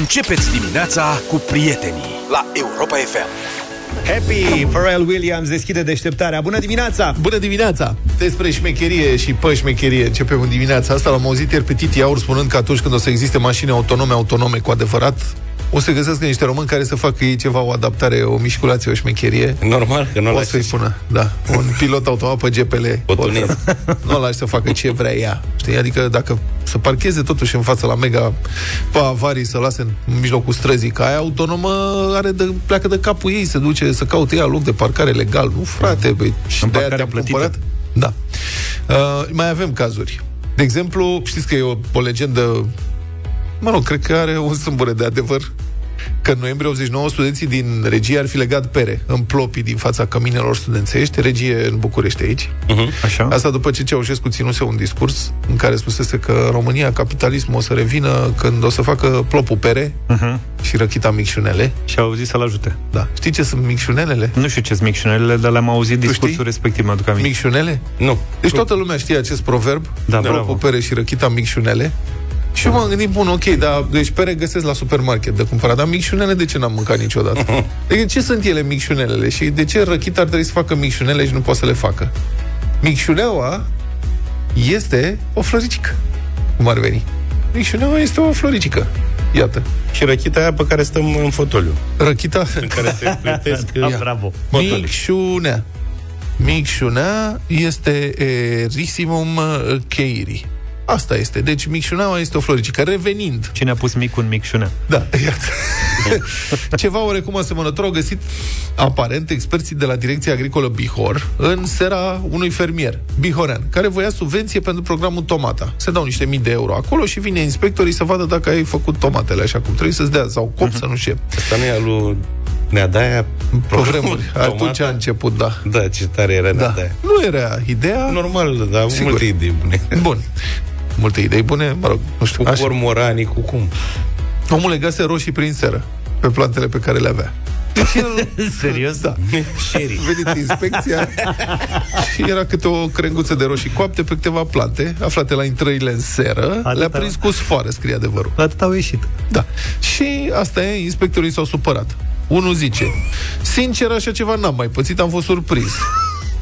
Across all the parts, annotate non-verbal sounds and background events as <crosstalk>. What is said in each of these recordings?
Începeți dimineața cu prietenii la Europa FM. Happy! Pharrell Williams deschide deșteptarea. Bună dimineața! Bună dimineața! Despre șmecherie și pe șmecherie începem în dimineața asta. L-am auzit ieri pe Titi Aur spunând că atunci când o să existe mașini autonome, autonome cu adevărat, o să găsesc niște români care să facă ei ceva, o adaptare, o mișculație, o șmecherie. Normal, că nu o să-i pună, da, un pilot automat pe GPL. Potunit. <laughs> Nu o lași să facă ce vrea ea. Știi? Adică dacă să parcheze totuși în fața la mega pe avarii, să lase în mijlocul străzii, ca aia autonomă are de, pleacă de capul ei, se duce să caute ea loc de parcare legal. Nu, frate, băi, și În de-aia parcare te-am plătită. cumpărat? Da. Uh, mai avem cazuri. De exemplu, știți că e o, o legendă mă rog, cred că are un sâmbure de adevăr că în noiembrie 89 studenții din regie ar fi legat pere în plopii din fața căminelor studențești, regie în București aici. Uh-huh. Așa? Asta după ce Ceaușescu ținuse un discurs în care spusese că în România capitalismul o să revină când o să facă plopul pere Uh-huh. și răchita micșunele. Și au zis să-l ajute. Da. Știi ce sunt micșunelele? Nu știu ce sunt micșunelele, dar le-am auzit discursul știi? respectiv, mă aduc aminte. Micșunele? Nu. Deci toată lumea știe acest proverb, Da, plopul bravo. pere și răchita micșunele. Și eu m-am gândit, bun, ok, dar deci pere găsesc la supermarket de cumpărat, dar micșunele de ce n-am mâncat niciodată? Adică <laughs> ce sunt ele micșunelele și de ce răchita ar trebui să facă micșunele și nu poate să le facă? Micșuneaua este o floricică, cum ar veni. Micșuneaua este o floricică. Iată. Și răchita aia pe care stăm în fotoliu, Răchita... <laughs> în care se plătesc Da, bravo. fotoliu. Micșunea. Micșunea este Erissimum cheiri. Asta este. Deci micșuneaua este o floricică. Revenind. Cine a pus micul în micșunea? Da, iată. <laughs> Ceva oarecum asemănător au găsit aparent experții de la Direcția Agricolă Bihor în sera unui fermier, bihorean, care voia subvenție pentru programul Tomata. Se dau niște mii de euro acolo și vine inspectorii să vadă dacă ai făcut tomatele așa cum trebuie să-ți dea, sau cop, să nu știu. Asta nu e al lui Neadaia? Pe vremuri. Atunci Tomata? a început, da. Da, ce tare era Da. Neadaia. Nu era ideea. Normal, dar Sigur. multe idei bune. Bun. Multe idei bune, mă rog, nu știu. Cu Așa. cormoranii, cu cum? Omul legase roșii prin seră pe plantele pe care le avea. Deci el, <laughs> Serios? da. Sherry. A venit inspecția și era câte o crenguță de roșii coapte pe câteva plante, aflate la intrările în seră. Atâta. Le-a prins cu sfoară, scrie adevărul. Atât au ieșit. Da. Și asta e, inspectorii s-au supărat. Unul zice, sincer, așa ceva n-am mai pățit, am fost surprins.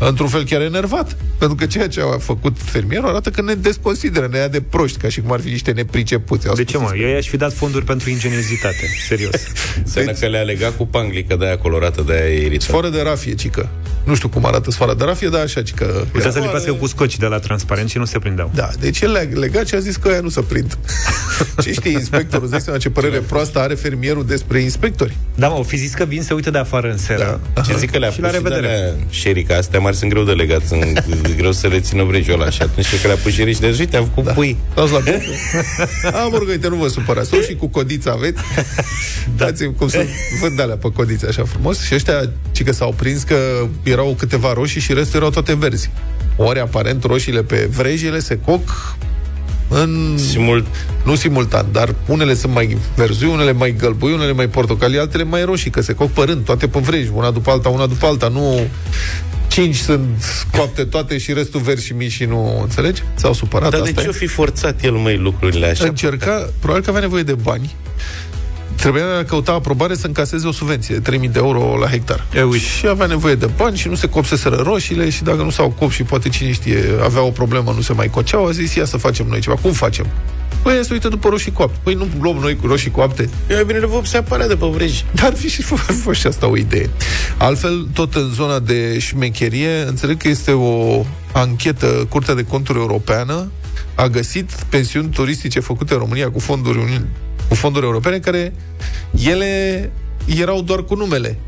Într-un fel chiar enervat, pentru că ceea ce a făcut fermierul arată că ne desconsideră, ne ia de proști, ca și cum ar fi niște nepricepuți. au De spus ce, mă? Eu i-aș fi dat fonduri pentru ingeniozitate. Serios. Înseamnă că le-a legat cu panglică de aia colorată, de aia e iritat. Sfoară de rafie, cică. Nu știu cum arată sfoara de rafie, dar așa, cică. Putea era. să lipească cu scoci de la transparent și nu se prindeau. Da, deci el le-a legat și a zis că ăia nu se prind. <laughs> și știi, inspectorul, îți dai seama ce părere proastă are fermierul despre inspectori. Da, mă, o fi zis că vin, se uită de afară în seară. Da. Ce zic că le-a Și pus la și revedere. de-alea Sherry, că astea mari sunt greu de legat, sunt <laughs> greu să le țină brejul ăla. Și atunci cred că le-a pus Sherry și de uite, am făcut da. pui. Dați la bine. A, mă rog, uite, nu vă supărați. Și cu codița aveți. <laughs> Dați-mi cum să văd de alea pe codițe așa frumos. Și ăștia, ci că s-au prins că erau câteva roșii și restul erau toate verzi. Ori, aparent, roșiile pe vrejele se coc în... Simul... Nu simultan, dar unele sunt mai verzui, unele mai gălbui, unele mai portocalii, altele mai roșii, că se coc pe rând, toate pe vrej, una după alta, una după alta, nu cinci sunt coapte toate și restul verzi și mici și nu înțelegi? S-au supărat, Dar de asta ce e. o fi forțat el, măi, lucrurile așa? Încerca, probabil că avea nevoie de bani, trebuia a căuta aprobare să încaseze o subvenție de 3000 de euro la hectar. E, uite. Și avea nevoie de bani și nu se copseseră roșiile și dacă nu s-au cop și poate cine știe, avea o problemă, nu se mai coceau, a zis, ia să facem noi ceva. Cum facem? Păi ia să uită după roșii coapte. Păi nu luăm noi cu roșii coapte? Eu mai bine le văd separat de pe vrej. Dar ar fi și, ar fi fost și asta o idee. Altfel, tot în zona de șmecherie, înțeleg că este o anchetă, Curtea de Conturi Europeană a găsit pensiuni turistice făcute în România cu fonduri, uni- cu fonduri europene, care ele erau doar cu numele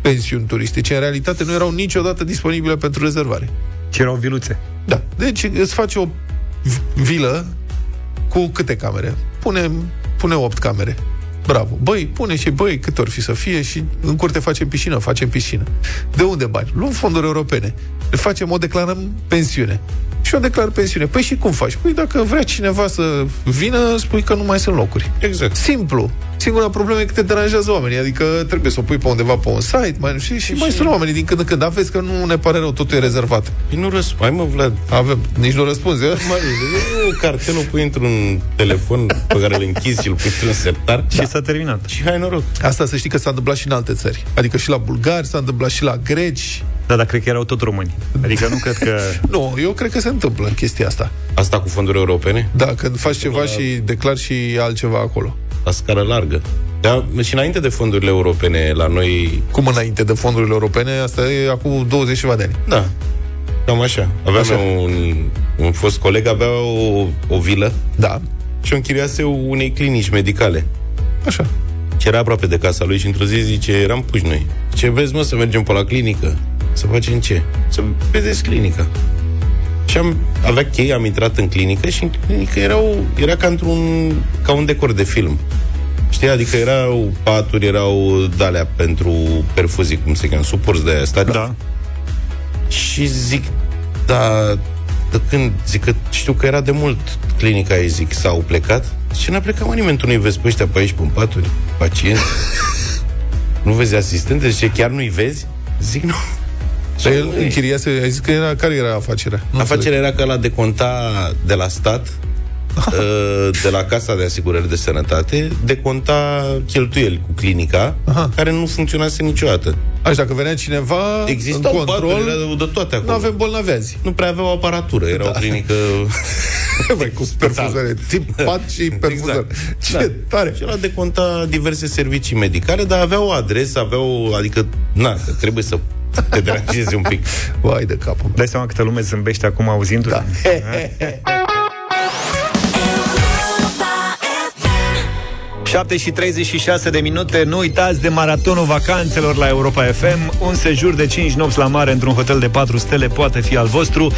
pensiuni turistice. În realitate nu erau niciodată disponibile pentru rezervare. Ce erau viluțe. Da. Deci îți face o v- vilă cu câte camere? Pune, pune 8 camere. Bravo. Băi, pune și băi, câte ori fi să fie și în curte facem piscină, facem piscină. De unde bani? Luăm fonduri europene. Le facem, o declarăm pensiune. Și o declar pensiune. Păi și cum faci? Păi dacă vrea cineva să vină, spui că nu mai sunt locuri. Exact. Simplu. Singura problemă e că te deranjează oamenii, adică trebuie să o pui pe undeva pe un site, mai nu știu, și, și mai sună oamenii din când în când, dar vezi că nu ne pare rău, totul e rezervat. Păi nu răspund. Hai mă, Vlad. Avem, nici nu răspunzi, ă? Mă, nu, cartelul pui într-un telefon pe care îl închizi și îl pui într-un sertar Și s-a terminat. și hai noroc. Asta să știi că s-a întâmplat și în alte țări. Adică și la bulgari, s-a întâmplat și la greci. Da, dar cred că erau tot români. Adică nu cred că... <laughs> Nu, eu cred că se întâmplă chestia asta. Asta cu fonduri europene? Da, când faci ceva și declari și altceva acolo. La scară largă. Da, și înainte de fondurile europene, la noi... Cum înainte de fondurile europene, asta e acum 20 ceva de ani. Da, cam așa. Aveam Așa. așa. Un, un fost coleg, avea o, o vilă Da, și o închiriase unei clinici medicale. așa. Și era aproape de casa lui și într-o zi zice, eram puși noi. Ce vezi, mă, să mergem pe la clinică? Să facem ce? Să vedeți clinica. Și am, avea chei, am intrat în clinică și în clinică erau, era ca într-un, ca un decor de film. Știi, adică erau paturi, erau dalea pentru perfuzii, cum se cheamă, suporți de aia, static. Da. Și zic, da, de când, zic că știu că era de mult clinica ei, zic, s-au plecat. Și n-a plecat mă nimeni, tu nu-i vezi pe ăștia pe aici, pe paturi, pacienți. <laughs> nu vezi asistente? Zice, chiar nu-i vezi? Zic, nu. Dar el Ei, închiriase, ai zis că era, care era afacerea? Nu Afacerea era că la deconta de la stat, uh, de la Casa de Asigurări de Sănătate, deconta cheltuieli cu clinica, Aha. care nu funcționase niciodată. înțeleg. Așa, dacă venea cineva Existau în control, paturi, erau de toate acolo. nu avem bolnavi nu prea aveau aparatură, era da. o clinică... <laughs> Mai cu perfuzare, tip pat și perfuzare. Ce Da. tare! Și ăla deconta diverse servicii medicale, dar aveau o adresă, aveau, adică, na, că trebuie să te deranjezi un pic. Vai de capul. meu. Dai seama câtă lume zâmbește acum auzindu Da. Europa FM. 7 și 36 de minute Nu uitați de maratonul vacanțelor la Europa FM Un sejur de 5 nopți la mare Într-un hotel de 4 stele poate fi al vostru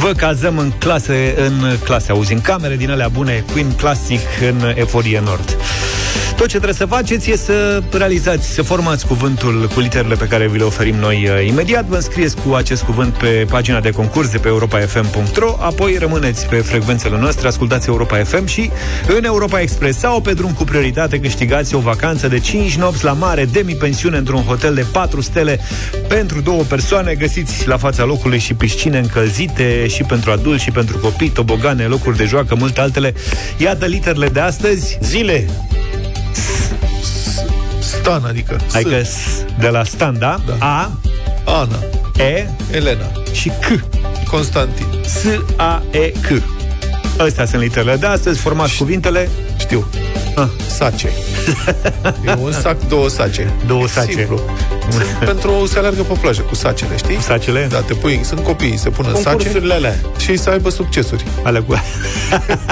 Vă cazăm în clase În clase, auzi, în camere din alea bune Queen Classic în Eforie Nord tot ce trebuie să faceți e să realizați, să formați cuvântul cu literele pe care vi le oferim noi uh, imediat. Vă înscrieți cu acest cuvânt pe pagina de concurs de pe europafm.ro, apoi rămâneți pe frecvențele noastre, ascultați Europa FM și în Europa Express sau pe drum cu prioritate câștigați o vacanță de 5 nopți la mare, demi-pensiune într-un hotel de 4 stele pentru două persoane. Găsiți la fața locului și piscine încălzite și pentru adulți și pentru copii, tobogane, locuri de joacă, multe altele. Iată literele de astăzi. Zile! Stan, adică S, Adică S de la standa, Da. A, Ana, E Elena, și C. Constantin. S-A-E-C. Astea sunt literele de astăzi, formați cuvintele. Știu. Ah. Sace. <laughs> E un sac, două sace. Două E sace. Simplu. Sunt <laughs> pentru se alergă pe plajă cu sacele, știi? Sacele? Da, te pui, sunt copii, se pun în sace Concursurile alea. și să aibă succesuri. Alea cu...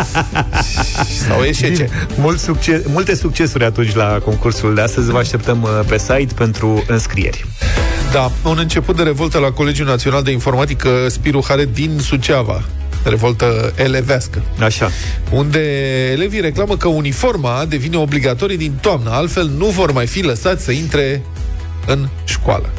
<laughs> Sau eșece. Mult succes, multe succesuri atunci la concursul de astăzi. Vă așteptăm uh, pe site pentru înscrieri. Da, un început de revoltă la Colegiul Național de Informatică Spiru Hare din Suceava. Revoltă elevească. Așa. unde elevii reclamă că uniforma devine obligatorie din toamnă, altfel nu vor mai fi lăsați să intre în școală.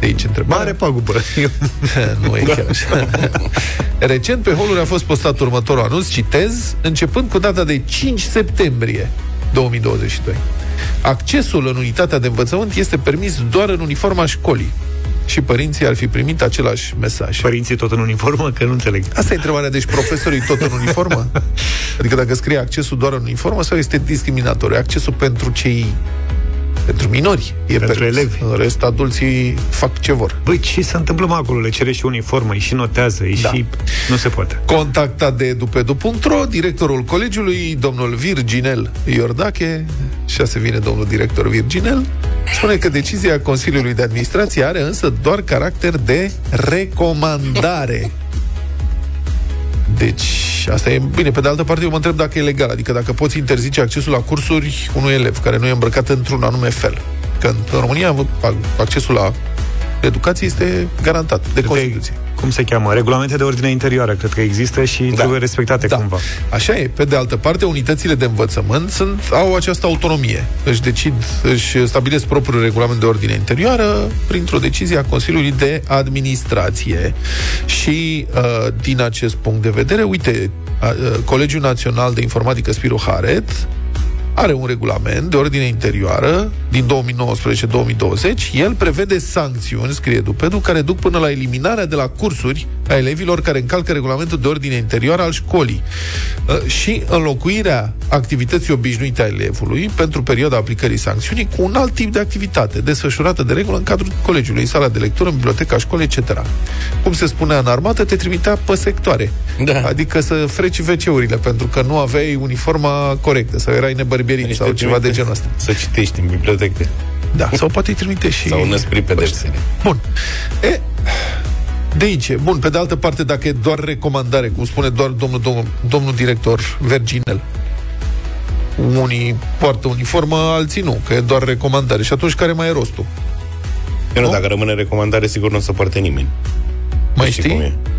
De aici întrebarea. Mare pagubă. <laughs> nu e chiar așa. <laughs> Recent pe holuri a fost postat următorul anunț, citez, începând cu data de 5 septembrie 2022. Accesul în unitatea de învățământ este permis doar în uniforma școlii. Și părinții ar fi primit același mesaj. Părinții tot în uniformă, că nu înțeleg. Asta e întrebarea, deci profesorii tot în uniformă? <laughs> Adică dacă scrie accesul doar în uniformă sau este discriminatoriu? Accesul pentru cei pentru minori e Pentru permis. elevi. În rest, adulții fac ce vor. Băi, ce se întâmplă mă acolo? Le cere și uniformă, îi și notează, îi Da. și... Nu se poate. Contactat de edupedu.ro, directorul colegiului, domnul Virginel Iordache, și se vine domnul director Virginel, spune că decizia Consiliului de Administrație are însă doar caracter de recomandare. <laughs> Deci, asta e bine. Pe de altă parte, eu mă întreb dacă e legal, adică dacă poți interzice accesul la cursuri unui elev care nu e îmbrăcat într-un anume fel. Că în România accesul la educație este garantat de Constituție. Cum se cheamă? Regulamente de ordine interioară, cred că există și da. trebuie respectate Da. cumva. Așa e. Pe de altă parte, unitățile de învățământ sunt, au această autonomie. Își decid, își stabilesc propriul regulament de ordine interioară printr-o decizie a Consiliului de Administrație. Și uh, din acest punct de vedere, uite, uh, Colegiul Național de Informatică Spiru Haret are un regulament de ordine interioară din 2019-2020. El prevede sancțiuni, scrie Dupedu, care duc până la eliminarea de la cursuri a elevilor care încalcă regulamentul de ordine interioară al școlii Uh, și înlocuirea activității obișnuite a elevului pentru perioada aplicării sancțiunii cu un alt tip de activitate desfășurată de regulă în cadrul colegiului, sala de lectură, în biblioteca școlii, etc. Cum se spunea în armată, te trimitea pe sectoare. Da. Adică să freci WC-urile pentru că nu aveai uniforma corectă sau erai nebărbierit Niște sau ceva de trimite- genul ăsta. Să citești în bibliotecă. Da, sau poate îi trimite și... Sau năspri pedepsele. Bun. E, de aici, e. bun, pe de altă parte, dacă e doar recomandare, cum spune doar domnul, domnul, domnul director Verginel, unii poartă uniformă, alții nu, că e doar recomandare. Și atunci care mai e rostul? Eu nu, Nu? dacă rămâne recomandare, sigur nu o să poarte nimeni. Mai Știi cum știi? e.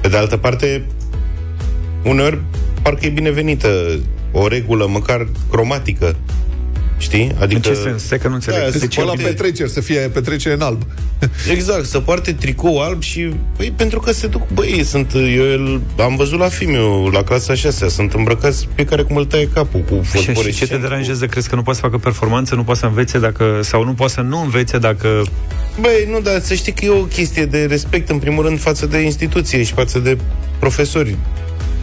Pe de altă parte, uneori parcă e binevenită o regulă, măcar cromatică. Știi? Adică... În ce sens? Se că nu înțeleg. Da, Deci se la poate- petreceri, să fie petrecere în alb. <laughs> Exact, să poarte tricou alb și... Păi, pentru că se duc... Băi, sunt... Eu el, am văzut la film, eu, la clasa 6 sunt îmbrăcați pe care cum îl taie capul, cu Și, și ce te fosforescent, deranjează? Crezi că nu poate să facă performanță, nu poate să învețe dacă, sau nu poate să nu învețe dacă... Băi, nu, dar să știi că e o chestie de respect, în primul rând, față de instituție și față de profesori.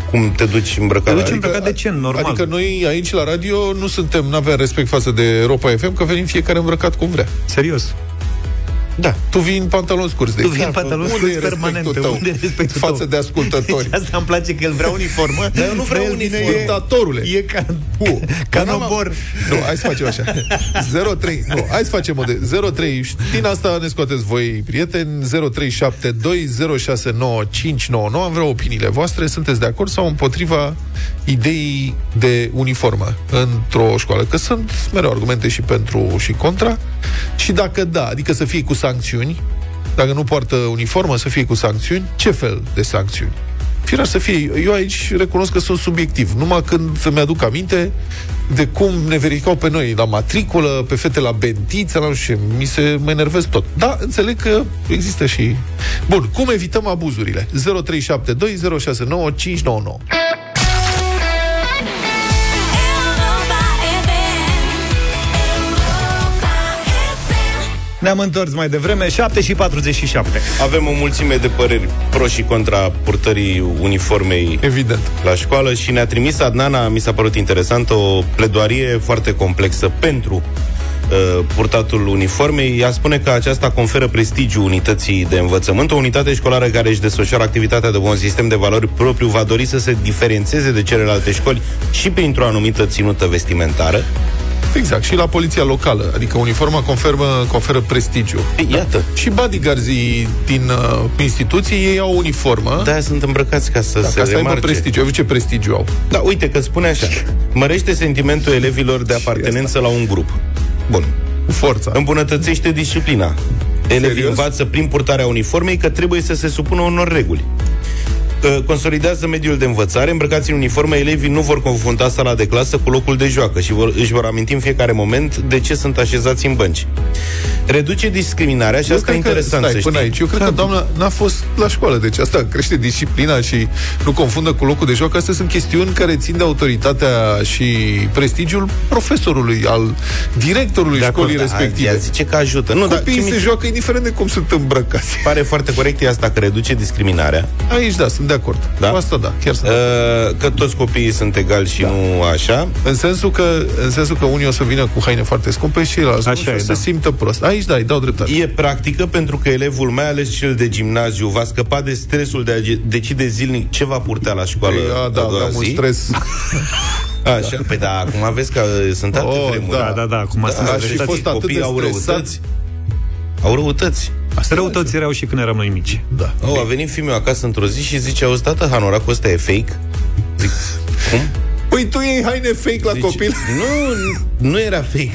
Cum te duci îmbrăcat Te la... duci îmbrăcat decent, normal. Adică noi aici la radio nu suntem, nu avem respect față de Europa FM, că venim fiecare îmbrăcat cum vrea. Serios. Da. Tu vii în pantaloni scurți. De Tu vii în exemplu. pantaloni Unde scurți e respectul permanent, tău unde e respectul față tău? de ascultători? Deci asta îmi place că el vrea uniformă. Dar eu nu vreau Dar el uniformă. vine, e- Ascultatorule. E ca, Pu. <laughs> ca Dar n-am- nobor. Nu, hai să facem așa. 03, nu, hai să facem o de 03. Din asta ne scoateți voi, prieteni. 0372069599. Am vrea opiniile voastre. Sunteți de acord sau împotriva ideii de uniformă într-o școală? Că sunt mereu argumente și pentru și contra. Și dacă da, adică să fie cu sancțiuni, dacă nu poartă uniformă, să fie cu sancțiuni, ce fel de sancțiuni? Firar să fie. Eu aici recunosc că sunt subiectiv. Numai când îmi aduc aminte de cum ne verificau pe noi la matriculă, pe fete la bentiță, la nu știu ce, mi se mă enervez tot. Da, înțeleg că există și... Bun, cum evităm abuzurile? 0372 Ne-am întors mai devreme, 7 și 47. Avem o mulțime de păreri pro și contra purtării uniformei Evident. la școală și ne-a trimis Adnana, mi s-a părut interesant, o pledoarie foarte complexă pentru uh, purtatul uniformei. Ea spune că aceasta conferă prestigiu unității de învățământ. O unitate școlară care își desfășoară activitatea de un sistem de valori propriu va dori să se diferențieze de celelalte școli și printr-o anumită ținută vestimentară. Exact. Și la poliția locală. Adică uniforma conferă, conferă prestigiu. Ei, Iată, Și bodyguards-ii din uh, instituții, ei au uniformă. de-aia sunt îmbrăcați ca să Ca se să aibă remarce. prestigiu. Ai văzut ce prestigiu au? Da, uite că spune așa. Mărește sentimentul elevilor de apartenență la un grup. Bun. Cu forța. Îmbunătățește disciplina. Elevii Serios? învață prin purtarea uniformei că trebuie să se supună unor reguli. Uh, Consolidează mediul de învățare, îmbrăcați în uniformă, elevii nu vor confrunta sala de clasă cu locul de joacă și vor, își vor aminti în fiecare moment de ce sunt așezați în bănci. Reduce discriminarea și Eu asta e cred că- interesant stai, să până știi. aici. Eu cred că doamna n-a fost la școală, deci asta crește disciplina și nu confundă cu locul de joacă. Astea sunt chestiuni care țin de autoritatea și prestigiul profesorului, al directorului De școlii acord, da, respective. ea zice că ajută. Nu, dar ce Copiii mi se se joacă indiferent de cum sunt îmbrăcați. pare foarte corect e asta că reduce discriminarea. Aici, da, sunt de acord. Da? Cu asta, da, chiar sunt. Uh, Că toți copiii sunt egali și nu așa. În sensul, că, în sensul că unii o să vină cu haine foarte scumpe și ceilalți nu Așa și o e, să da. se simtă prost. Aici, da, îi dau dreptate. E practică pentru că elevul, mai ales cel de gimnaziu, va scăpa de stresul de a ge- decide zilnic ce va purta la școală Păi, a, da, a doua aveam un zi. stres. <laughs> Așa, păi da, acum vezi că uh, sunt alte Oh, vremuri. da, Da, da, da, cum asta Da, da, și și fost atât copiii de au stresați. Răutăți. Au răutăți. Răutăți erau și când eram noi mici. Da. Oh, a venit fiul meu acasă într-o zi și zice, auzi, tată, hanoracul ăsta e fake? Zic, cum? Păi tu iei haine fake la Zice, copil? Nu, nu era fake.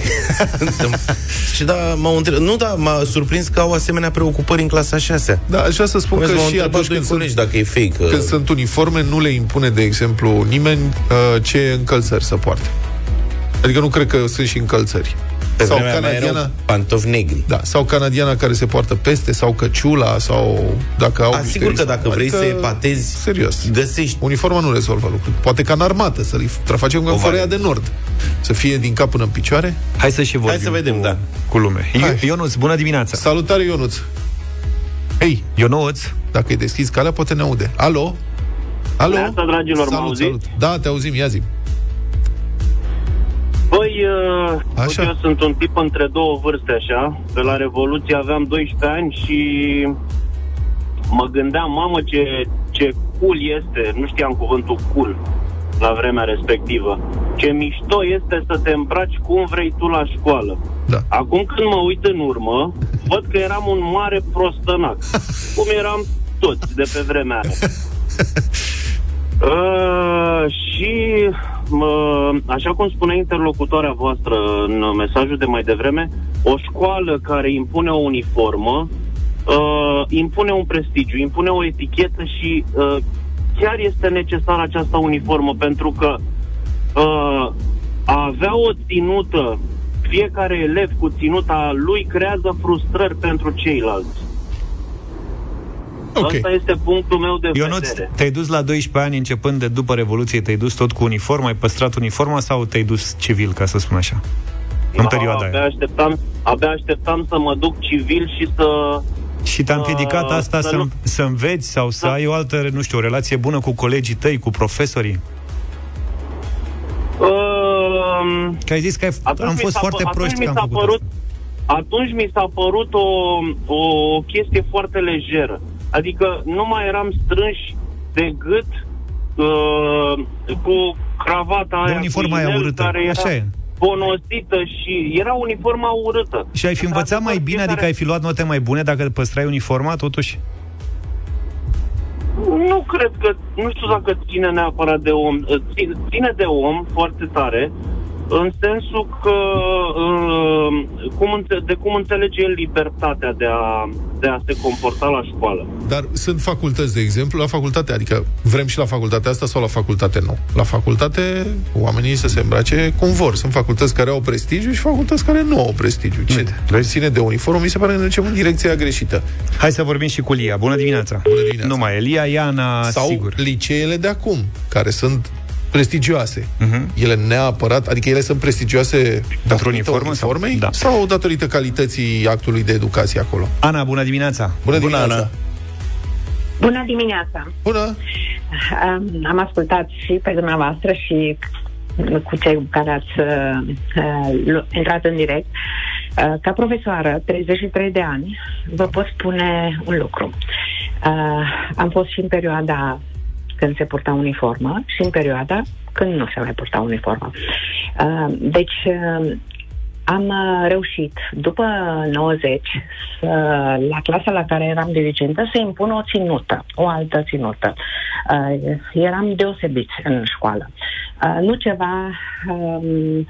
<laughs> și da, m-au întrebat, nu, da, m-a surprins că au asemenea preocupări în clasa 6 Da, aș vrea să spun Vezi, că m-au și întrebat atunci doi când sunt, colegi dacă e fake. când uh, sunt uniforme, nu le impune, de exemplu, nimeni uh, ce încălțări să poarte. Adică nu cred că sunt și încălțări. Pe sau vremea mea canadiana, erau pantofi negri. da, sau canadiana care se poartă peste, sau căciula, sau dacă au niște Asigur că uniforme. dacă vrei Adică, să epatezi, Serios. găsești. Uniforma nu rezolvă lucruri. Poate ca în armată, să-l facem ca în O Corea variantă. de Nord. Să fie din cap până în picioare. Hai să și vorbim Hai să vedem, cu, da. cu lume. Hai. Ionuț, bună dimineața! Salutare, Ionuț! Hei, Ionuț, dacă îi deschizi calea, poate ne aude. Alo? Alo? Neața, dragilor, mă salut, auziți? salut. Da, te auzim, ia zi. Păi, uh, Așa. uite, eu sunt un tip între două vârste, așa. Pe la Revoluție aveam 12 ani și mă gândeam, mamă, ce, ce cool este, nu știam cuvântul cool la vremea respectivă. Ce mișto este să te îmbraci cum vrei tu la școală. Da. Acum când mă uit în urmă, văd că eram un mare prostănac. <laughs> Cum eram toți de pe vremea aia. <laughs> Uh, și uh, așa cum spunea interlocutoarea voastră în mesajul de mai devreme, o școală care impune o uniformă uh, impune un prestigiu, impune o etichetă și uh, chiar este necesară această uniformă pentru că uh, a avea o ținută, fiecare elev cu ținuta lui creează frustrări pentru ceilalți. Ok. Asta este punctul meu de Ionuț, vedere. te-ai dus la 12 ani începând de după Revoluție, te-ai dus tot cu uniformă, ai păstrat uniforma sau te-ai dus civil, ca să spun așa? În Ma, perioada abia aia. așteptam, abia așteptam să mă duc civil și să... Și te-a împiedicat Uh, asta să să, nu- să înveți sau să Da. ai o altă, nu știu, o relație bună cu colegii tăi, cu profesorii? Uh, Că ai zis că ai, atunci am mi fost s-a, foarte pă- proști atunci că mi am s-a făcut părut, asta. Atunci mi s-a părut o, o chestie foarte lejeră. Adică nu mai eram strânși de gât uh, cu cravata aia, uniforma cu aia inel urâtă. care era Așa e. ponosită și era uniforma urâtă. Și ai fi învățat mai bine, Fiecare- adică ai fi luat note mai bune dacă păstrai uniforma, totuși? Nu cred că, nu știu dacă ține neapărat de om, ține, ține de om foarte tare, în sensul că uh, cum înțe- de cum înțelege el libertatea de a, de a se comporta la școală. Dar sunt facultăți, de exemplu, la facultate, adică vrem și la facultatea asta sau la facultate nu. La facultate, oamenii să se îmbrace cum vor. Sunt facultăți care au prestigiu și facultăți care nu au prestigiu. Ce Uite. ține de uniform, mi se pare că ne ducem în direcția greșită. Hai să vorbim și cu Lia. Bună dimineața! Bună dimineața. Nu mai Elia, Iana, sau sigur. liceele de acum, care sunt prestigioase. Mhm. Ele neapărat, adică ele sunt prestigioase datorită uniformă sau- uniformei da. sau datorită calității actului de educație acolo. Ana, bună dimineața! Bună, Bună, dimineața! Ana. Bună dimineața! Bună! Am, am ascultat și pe dumneavoastră și cu cei care ați uh, uh, lu- intrat în direct. Uh, ca profesoară, 33 de ani, vă pot spune un lucru. Uh, am fost și în perioada când se purta uniformă și în perioada când nu se mai purta uniformă. Uh, deci, uh, am uh, reușit, după 90, să, la clasa la care eram dirigentă, să impun o ținută, o altă ținută. Uh, eram deosebiți în școală. Uh, nu ceva, um,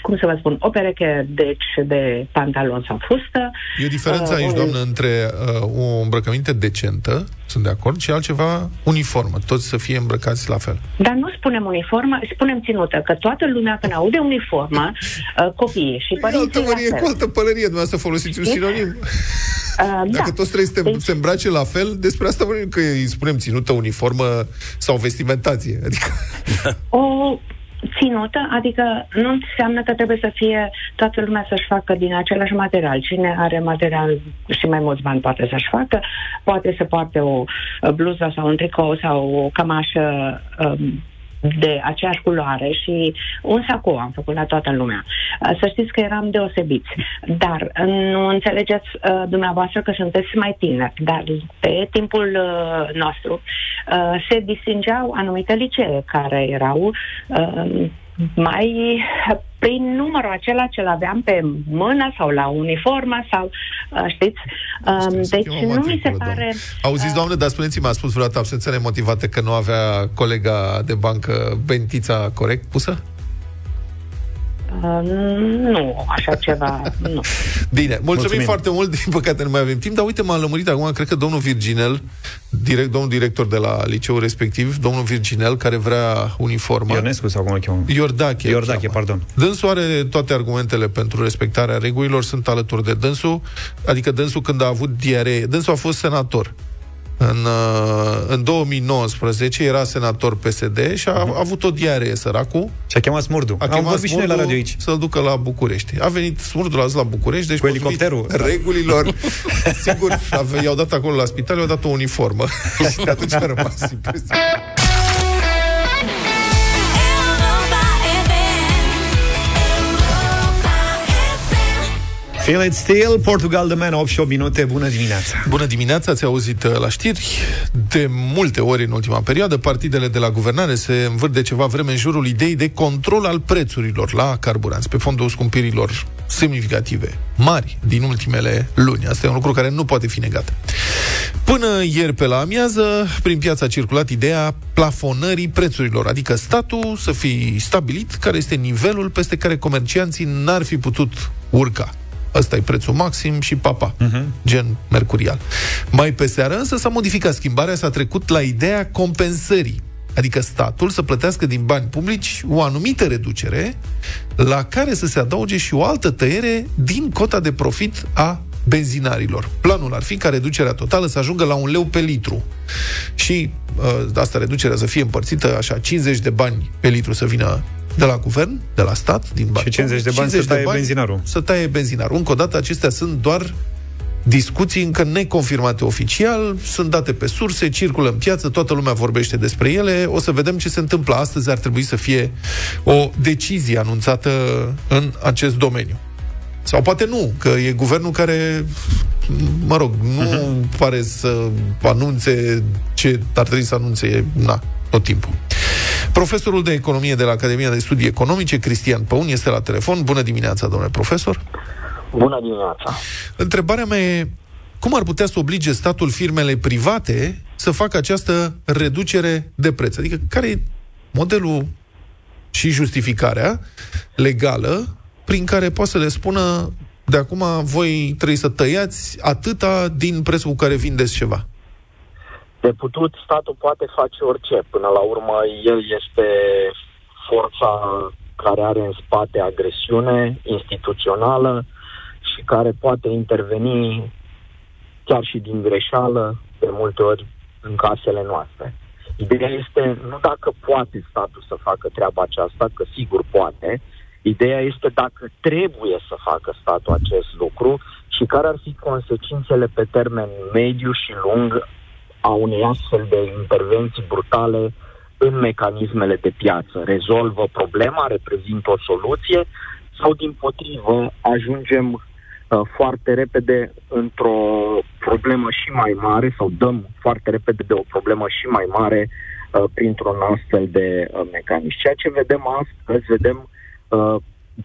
cum să vă spun, o pereche deci, de pantaloni sau fustă. E o diferență Uh, aici, un- doamnă, între uh, o îmbrăcăminte decentă, sunt de acord, și altceva uniformă. Toți să fie îmbrăcați la fel. Dar nu spunem uniformă, spunem ținută, că toată lumea când aude uniformă, <laughs> uh, copiii și E altă părinții la mărie fel. cu altă pălărie, dumneavoaă folosiți un sinonim. Uh, <laughs> Dacă da. toți trebuie să te, Deci- se îmbrace la fel, despre asta vorbim că îi spunem ținută, uniformă sau vestimentație. Adică, O ținută, adică nu înseamnă că trebuie să fie toată lumea să-și facă din același material. Cine are material și mai mulți bani poate să-și facă, poate să poarte o uh, bluză sau un tricou sau o cămașă um, de aceeași culoare și un sacou am făcut la toată lumea. Uh, Să știți că eram deosebiți. Dar uh, nu înțelegeți uh, dumneavoastră că sunteți mai tineri, dar pe timpul uh, nostru uh, se distingeau anumite licee care erau uh, mai prin numărul acela ce-l aveam pe mână sau la uniformă sau, uh, știți? Um, Să deci schimbăm nu mi se matriculă, pare... doamnă. Auziți, doamnă, dar spuneți-mi, a spus vreodată absența nemotivată că nu avea colega de bancă bentița corect pusă? Uh, nu, așa ceva, nu. Bine, mulțumim, Mulțumim. foarte mult, din păcate nu mai avem timp, dar uite, m-a lămurit acum, cred că domnul Virginel, direct, domnul director de la liceul respectiv, domnul Virginel, care vrea uniformă. Ionescu sau cum o cheamă? Iordache. îl Iordache, cheamă. pardon. Dânsul are toate argumentele pentru respectarea regulilor, sunt alături de dânsul, adică dânsul când a avut diaree, dânsul a fost senator. În, uh, în 2019 era senator PSD și a, a avut o diaree, săracul. Și-a chemat Smurdu. A Am chemat vorbit și noi la Smurdu radio aici. Să-l ducă la București. A venit Smurdul azi la București, deci Cu potrivit elicopterul. regulilor, <laughs> sigur, ave- i-au dat acolo la spital, i-au dat o uniformă. <laughs> și de atunci a rămas impresia. Feel it still, Portugal, The Man, 8 și 8 minute. Bună dimineața. Bună dimineața, ați auzit uh, la știri. De multe ori în ultima perioadă, partidele de la guvernare se învârt de ceva vreme în jurul ideii de control al prețurilor la carburanți, pe fondul scumpirilor semnificative, mari, din ultimele luni. Asta e un lucru care nu poate fi negat. Până ieri pe la amiază, prin piața a circulat ideea plafonării prețurilor, adică statul să fi stabilit care este nivelul peste care comercianții n-ar fi putut urca. Ăsta e prețul maxim și papa, uh-huh. gen mercurial. Mai pe seară însă s-a modificat schimbarea, s-a trecut la ideea compensării. Adică statul să plătească din bani publici o anumită reducere la care să se adauge și o altă tăiere din cota de profit a benzinarilor. Planul ar fi ca reducerea totală să ajungă la un leu pe litru. Și uh, asta reducerea să fie împărțită așa, 50 de bani pe litru să vină de la guvern, de la stat, din bani. Și 50 de bani să taie benzinarul. Să taie benzinarul. Încă o dată, acestea sunt doar discuții încă neconfirmate oficial, sunt date pe surse, circulă în piață, toată lumea vorbește despre ele. O să vedem ce se întâmplă astăzi. Ar trebui să fie o decizie anunțată în acest domeniu. Sau poate nu, că e guvernul care, mă rog, nu uh-huh. pare să anunțe ce ar trebui să anunțe, na, tot timpul. Profesorul de economie de la Academia de Studii Economice, Cristian Păun, este la telefon. Bună dimineața, domnule profesor! Bună dimineața! Întrebarea mea e, cum ar putea să oblige statul firmele private să facă această reducere de preț? Adică care e modelul și justificarea legală prin care poate să le spună de acum voi trebuie să tăiați atâta din prețul cu care vindeți ceva. De putut, statul poate face orice. Până la urmă, el este forța care are în spate agresiune instituțională și care poate interveni chiar și din greșeală, de multe ori, în casele noastre. Ideea este nu dacă poate statul să facă treaba aceasta, că sigur poate, ideea este dacă trebuie să facă statul acest lucru și care ar fi consecințele pe termen mediu și lung a unei astfel de intervenții brutale în mecanismele de piață. Rezolvă problema, reprezintă o soluție sau, din potrivă, ajungem uh, foarte repede într-o problemă și mai mare sau dăm foarte repede de o problemă și mai mare uh, printr-un astfel de uh, mecanism. Ceea ce vedem astăzi, vedem, uh,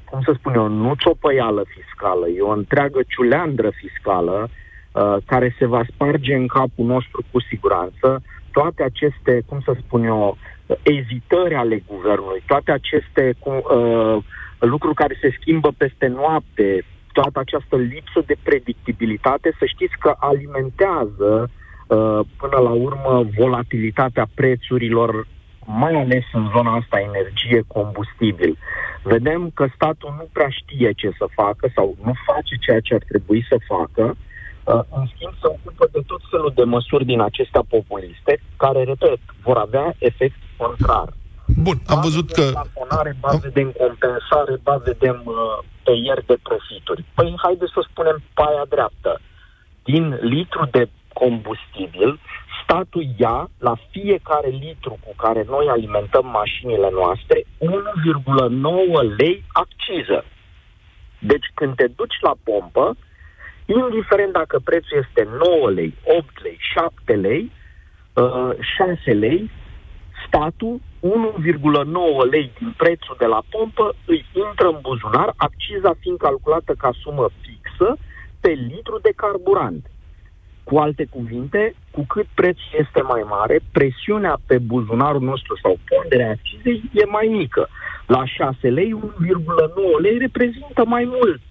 cum să spun eu, nu țopăială fiscală, e o întreagă ciuleandră fiscală uh, care se va sparge în capul nostru cu siguranță. Toate aceste, cum să spun eu, ezitări ale guvernului, toate aceste cum, uh, lucruri care se schimbă peste noapte, toată această lipsă de predictibilitate, să știți că alimentează uh, până la urmă volatilitatea prețurilor, mai ales în zona asta energie, combustibil. Vedem că statul nu prea știe ce să facă sau nu face ceea ce ar trebui să facă, uh, în schimb se ocupă de tot felul de măsuri din acestea populiste, care, repet, vor avea efect contrar. Bun, am Ba văzut vedem că... plafonare, ba vedem compensare, ba vedem uh, tăieri de profituri. Păi haideți să spunem paia dreaptă. Din litru de combustibil, statul ia la fiecare litru cu care noi alimentăm mașinile noastre 1,9 lei acciză. Deci când te duci la pompă, indiferent dacă prețul este 9 lei, 8 lei, 7 lei, uh, 6 lei, statul 1,9 lei din prețul de la pompă îi intră în buzunar, acciza fiind calculată ca sumă fixă pe litru de carburant. Cu alte cuvinte, cu cât prețul este mai mare, presiunea pe buzunarul nostru sau ponderea accizei e mai mică. La 6 lei, 1,9 lei reprezintă mai mult.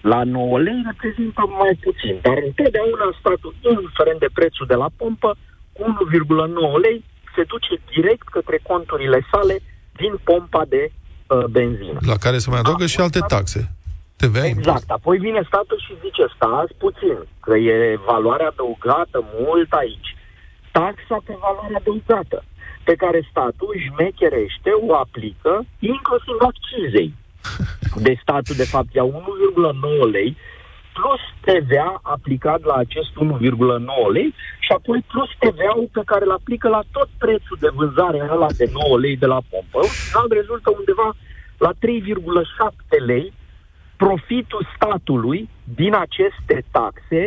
La 9 lei reprezintă mai puțin. Dar întotdeauna statul, indiferent de prețul de la pompă, cu 1,9 lei se duce direct către conturile sale din pompa de uh, benzină. La care se mai adaugă și alte taxe. TVA Exact. Apoi vine statul și zice, stați puțin, că e valoare adăugată mult aici. Taxa pe valoare adăugată, pe care statul își șmecherește, o aplică, inclusiv accizei. <laughs> De statul, de fapt, ia 1,9 lei, plus TVA aplicat la acest 1,9 lei și apoi plus TVA-ul pe care îl aplică la tot prețul de vânzare ăla de 9 lei de la pompă. În final rezultă undeva la 3,7 lei profitul statului din aceste taxe,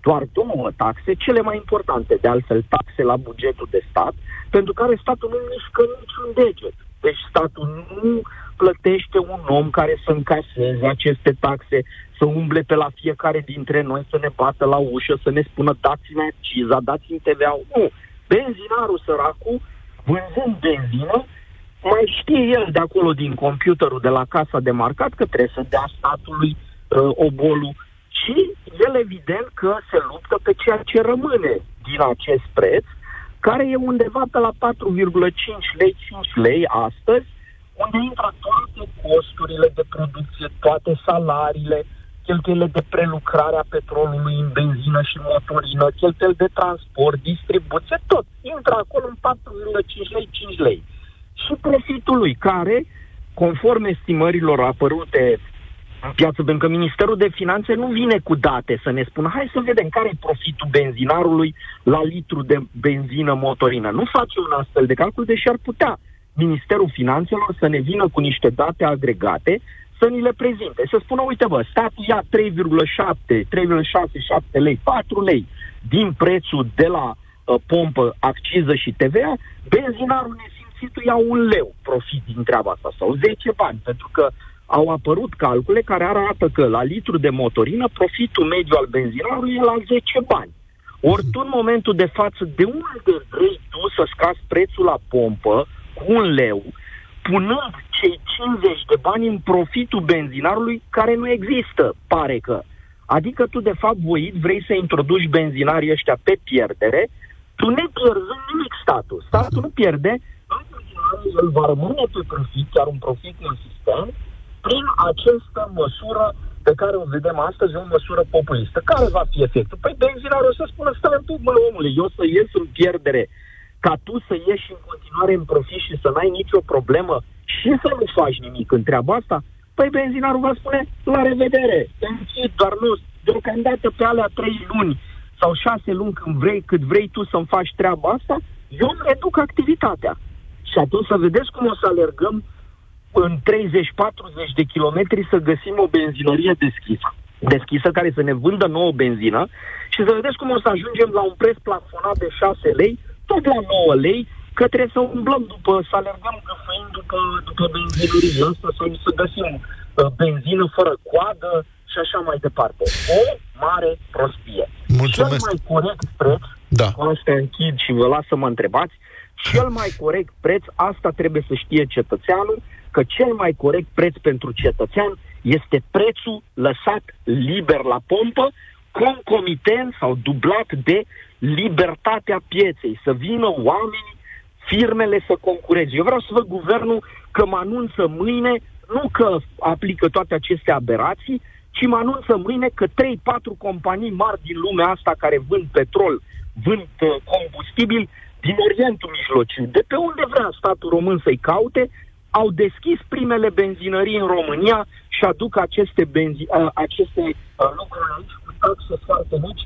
doar două taxe, cele mai importante, de altfel taxe la bugetul de stat, pentru care statul nu mișcă niciun deget. Deci statul nu plătește un om care să încaseze aceste taxe, să umble pe la fiecare dintre noi, să ne bată la ușă, să ne spună dați-mi acciza, dați-mi TVA. Nu. Benzinarul săracul, vânzând benzină, mai știe el de acolo din computerul de la casa de marcat că trebuie să dea statului uh, obolul și el evident că se luptă pe ceea ce rămâne din acest preț, care e undeva pe la 4,5 lei, 5 lei astăzi, unde intră toate costurile de producție, toate salariile, cheltuielile de prelucrare a petrolului în benzină și motorină, cheltuieli de transport, distribuție, tot. Intră acolo în 4,5 lei, 5 lei și profitul lui, care, conform estimărilor apărute în piață, pentru că Ministerul de Finanțe nu vine cu date să ne spună hai să vedem care e profitul benzinarului la litru de benzină motorină. Nu face un astfel de calcul, deși ar putea Ministerul Finanțelor să ne vină cu niște date agregate să ni le prezinte. Să spună, uite bă, statul ia 3,7, 3,67 lei, 4 lei din prețul de la uh, pompă, acciză și TVA, benzinarul nesimțitul ia un leu profit din treaba asta sau 10 bani, pentru că au apărut calcule care arată că la litru de motorină profitul mediu al benzinarului e la 10 bani. Ori tu în momentul de față, de unde vrei tu să scazi prețul la pompă cu un leu, punând cei 50 de bani în profitul benzinarului care nu există, pare că. Adică tu, de fapt, voit vrei să introduci benzinarii ăștia pe pierdere, tu ne pierzând nimic statul. Statul nu pierde, el va rămâne pe profit, chiar un profit consistent, prin această măsură pe care o vedem astăzi, o măsură populistă. Care va fi efectul? Păi benzinarul o să spună, stai un pic, mă, omule, eu să ies în pierdere ca tu să ieși în continuare în profit și să n-ai nicio problemă și să nu faci nimic în treaba asta, păi benzinarul va spune, la revedere, te închid, doar nu, deocamdată pe alea trei luni sau șase luni când vrei, cât vrei tu să-mi faci treaba asta, eu îmi reduc activitatea. Și atunci să vedeți cum o să alergăm în 30-40 de kilometri să găsim o benzinărie deschisă deschisă care să ne vândă nouă benzină și să vedeți cum o să ajungem la un preț plafonat de 6 lei, tot la 9 lei, că trebuie să umblăm după, să alergăm găfâind după, după benzinărie asta, să, să găsim uh, benzină fără coadă și așa mai departe. O mare prostie. Mulțumesc. Cel mai corect preț, Da. cu asta închid și vă las să mă întrebați, cel mai corect preț, asta trebuie să știe cetățeanul, că cel mai corect preț pentru cetățean este prețul lăsat liber la pompă, concomitent sau dublat de libertatea pieței, să vină oamenii, firmele să concureze. Eu vreau să văd guvernul că mă anunță mâine, nu că aplică toate aceste aberații, ci mă anunță mâine că 3-4 companii mari din lumea asta care vând petrol, vând uh, combustibil din Orientul Mijlociu, de pe unde vrea statul român să-i caute, au deschis primele benzinării în România și aduc aceste, benzi, uh, aceste uh, lucruri aici cu taxe foarte mici.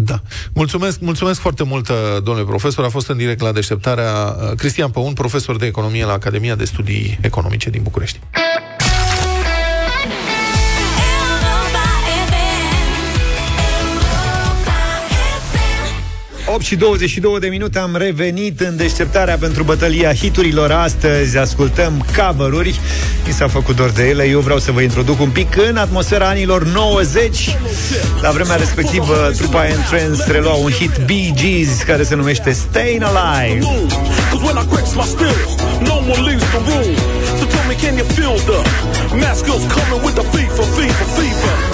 Da. Mulțumesc, mulțumesc foarte mult, uh, domnule profesor. A fost în direct la deșteptarea uh, Cristian Păun, profesor de economie la Academia de Studii Economice din București. 8 și 22 de minute am revenit în deșteptarea pentru bătălia hiturilor astăzi. Ascultăm cover-uri. Mi s-a făcut dor de ele. Eu vreau să vă introduc un pic în atmosfera anilor 90. La vremea respectivă, trupa Entrance relua un hit Bee Gees care se numește Stayin' Alive. Cause when I grips my spirit, no one leaves the room. So tell me, can you feel the mask girls coming with the fever, fever, fever?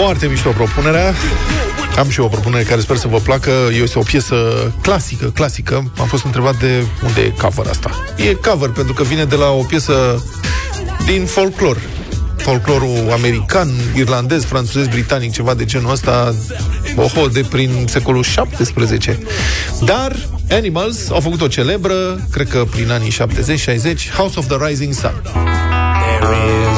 Foarte mișto propunerea. Am și eu o propunere care sper să vă placă. Este o piesă clasică, clasică. Am fost întrebat de unde e cover asta. E cover pentru că vine de la o piesă din folclor. Folclorul american, irlandez, francez, britanic, ceva de genul ăsta, oho, de prin secolul 17. Dar Animals au făcut o celebră, cred că prin anii 70-60, House of the Rising Sun. There is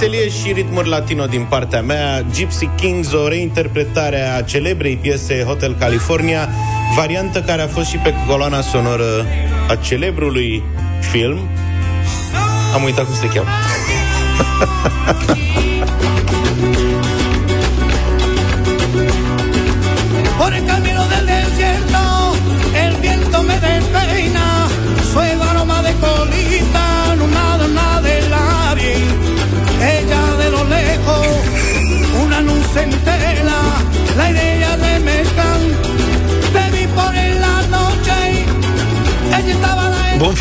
Veselie și ritmuri latino din partea mea. Gypsy Kings, o reinterpretare a celebrei piese Hotel California Variantă care a fost și pe coloana sonoră a celebrului film. Am uitat cum se cheamă <laughs>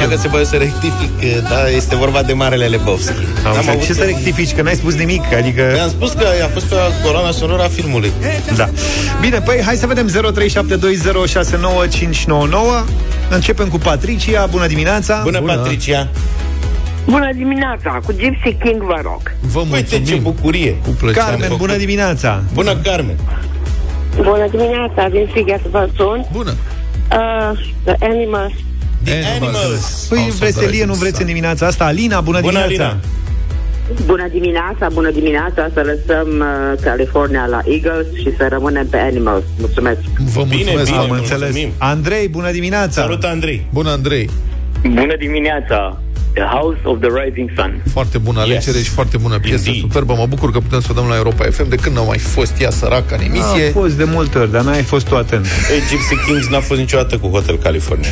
la Bun, Dacă se poate să rectific, da, este vorba de Marele Lebowski Am înțeles. Ce să rectifici? Că n-ai spus nimic, adică... Am spus că a fost pe coloana sonoră a filmului Da. Bine, păi hai să vedem 0372069599. Începem cu Patricia. Bună dimineața! Bună, Bună. Patricia! Bună dimineața, cu Gypsy King vă rog. Vă Uite ce bucurie! Cu plăcere. Carmen, bună dimineața! Bună, Carmen! Bună dimineața, din Sighet vă sun. Bună! Uh, the Animals. The Animals! Păi, House of the veselie Rising nu vreți Sun. în dimineața asta? Alina, bună, Bună, dimineața! Alina! Bună dimineața, bună dimineața, să lăsăm uh, California la Eagles și să rămânem pe Animals. Mulțumesc. Vă Bine, mulțumesc, bine, am Am înțeles. mulțumim. Andrei, bună dimineața! Salut, Andrei! Bună, Andrei! Bună dimineața! The House of the Rising Sun. Foarte bună alegere Yes. și foarte bună piesă, Indeed. superbă. Mă bucur că putem să o dăm la Europa FM. De când n-au mai fost ea săracă în A emisie? fost de multe ori, dar n-ai fost tu atent. Ei, Gypsy Kings n-a fost niciodată cu Hotel California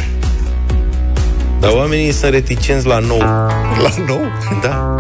Dar oamenii sunt reticenți la nou La nou? Da?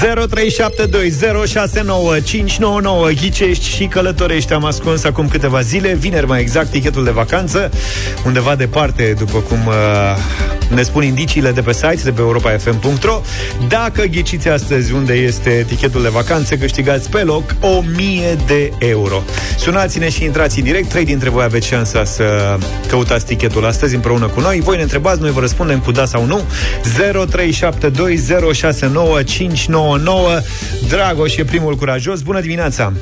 0372069599 Ghicești și călătorești. Am ascuns acum câteva zile Vineri mai exact tichetul de vacanță. Undeva departe După cum uh, ne spun indiciile de pe site De pe europafm.ro Dacă ghiciți astăzi unde este tichetul de vacanță Câștigați pe loc 1000 de euro Sunați-ne și intrați în direct Trei dintre voi aveți șansa să căutați tichetul astăzi Împreună cu noi Voi ne întrebați, noi vă răspundem cu da sau nu 0372069599 Dragoș e primul curajos Bună dimineața!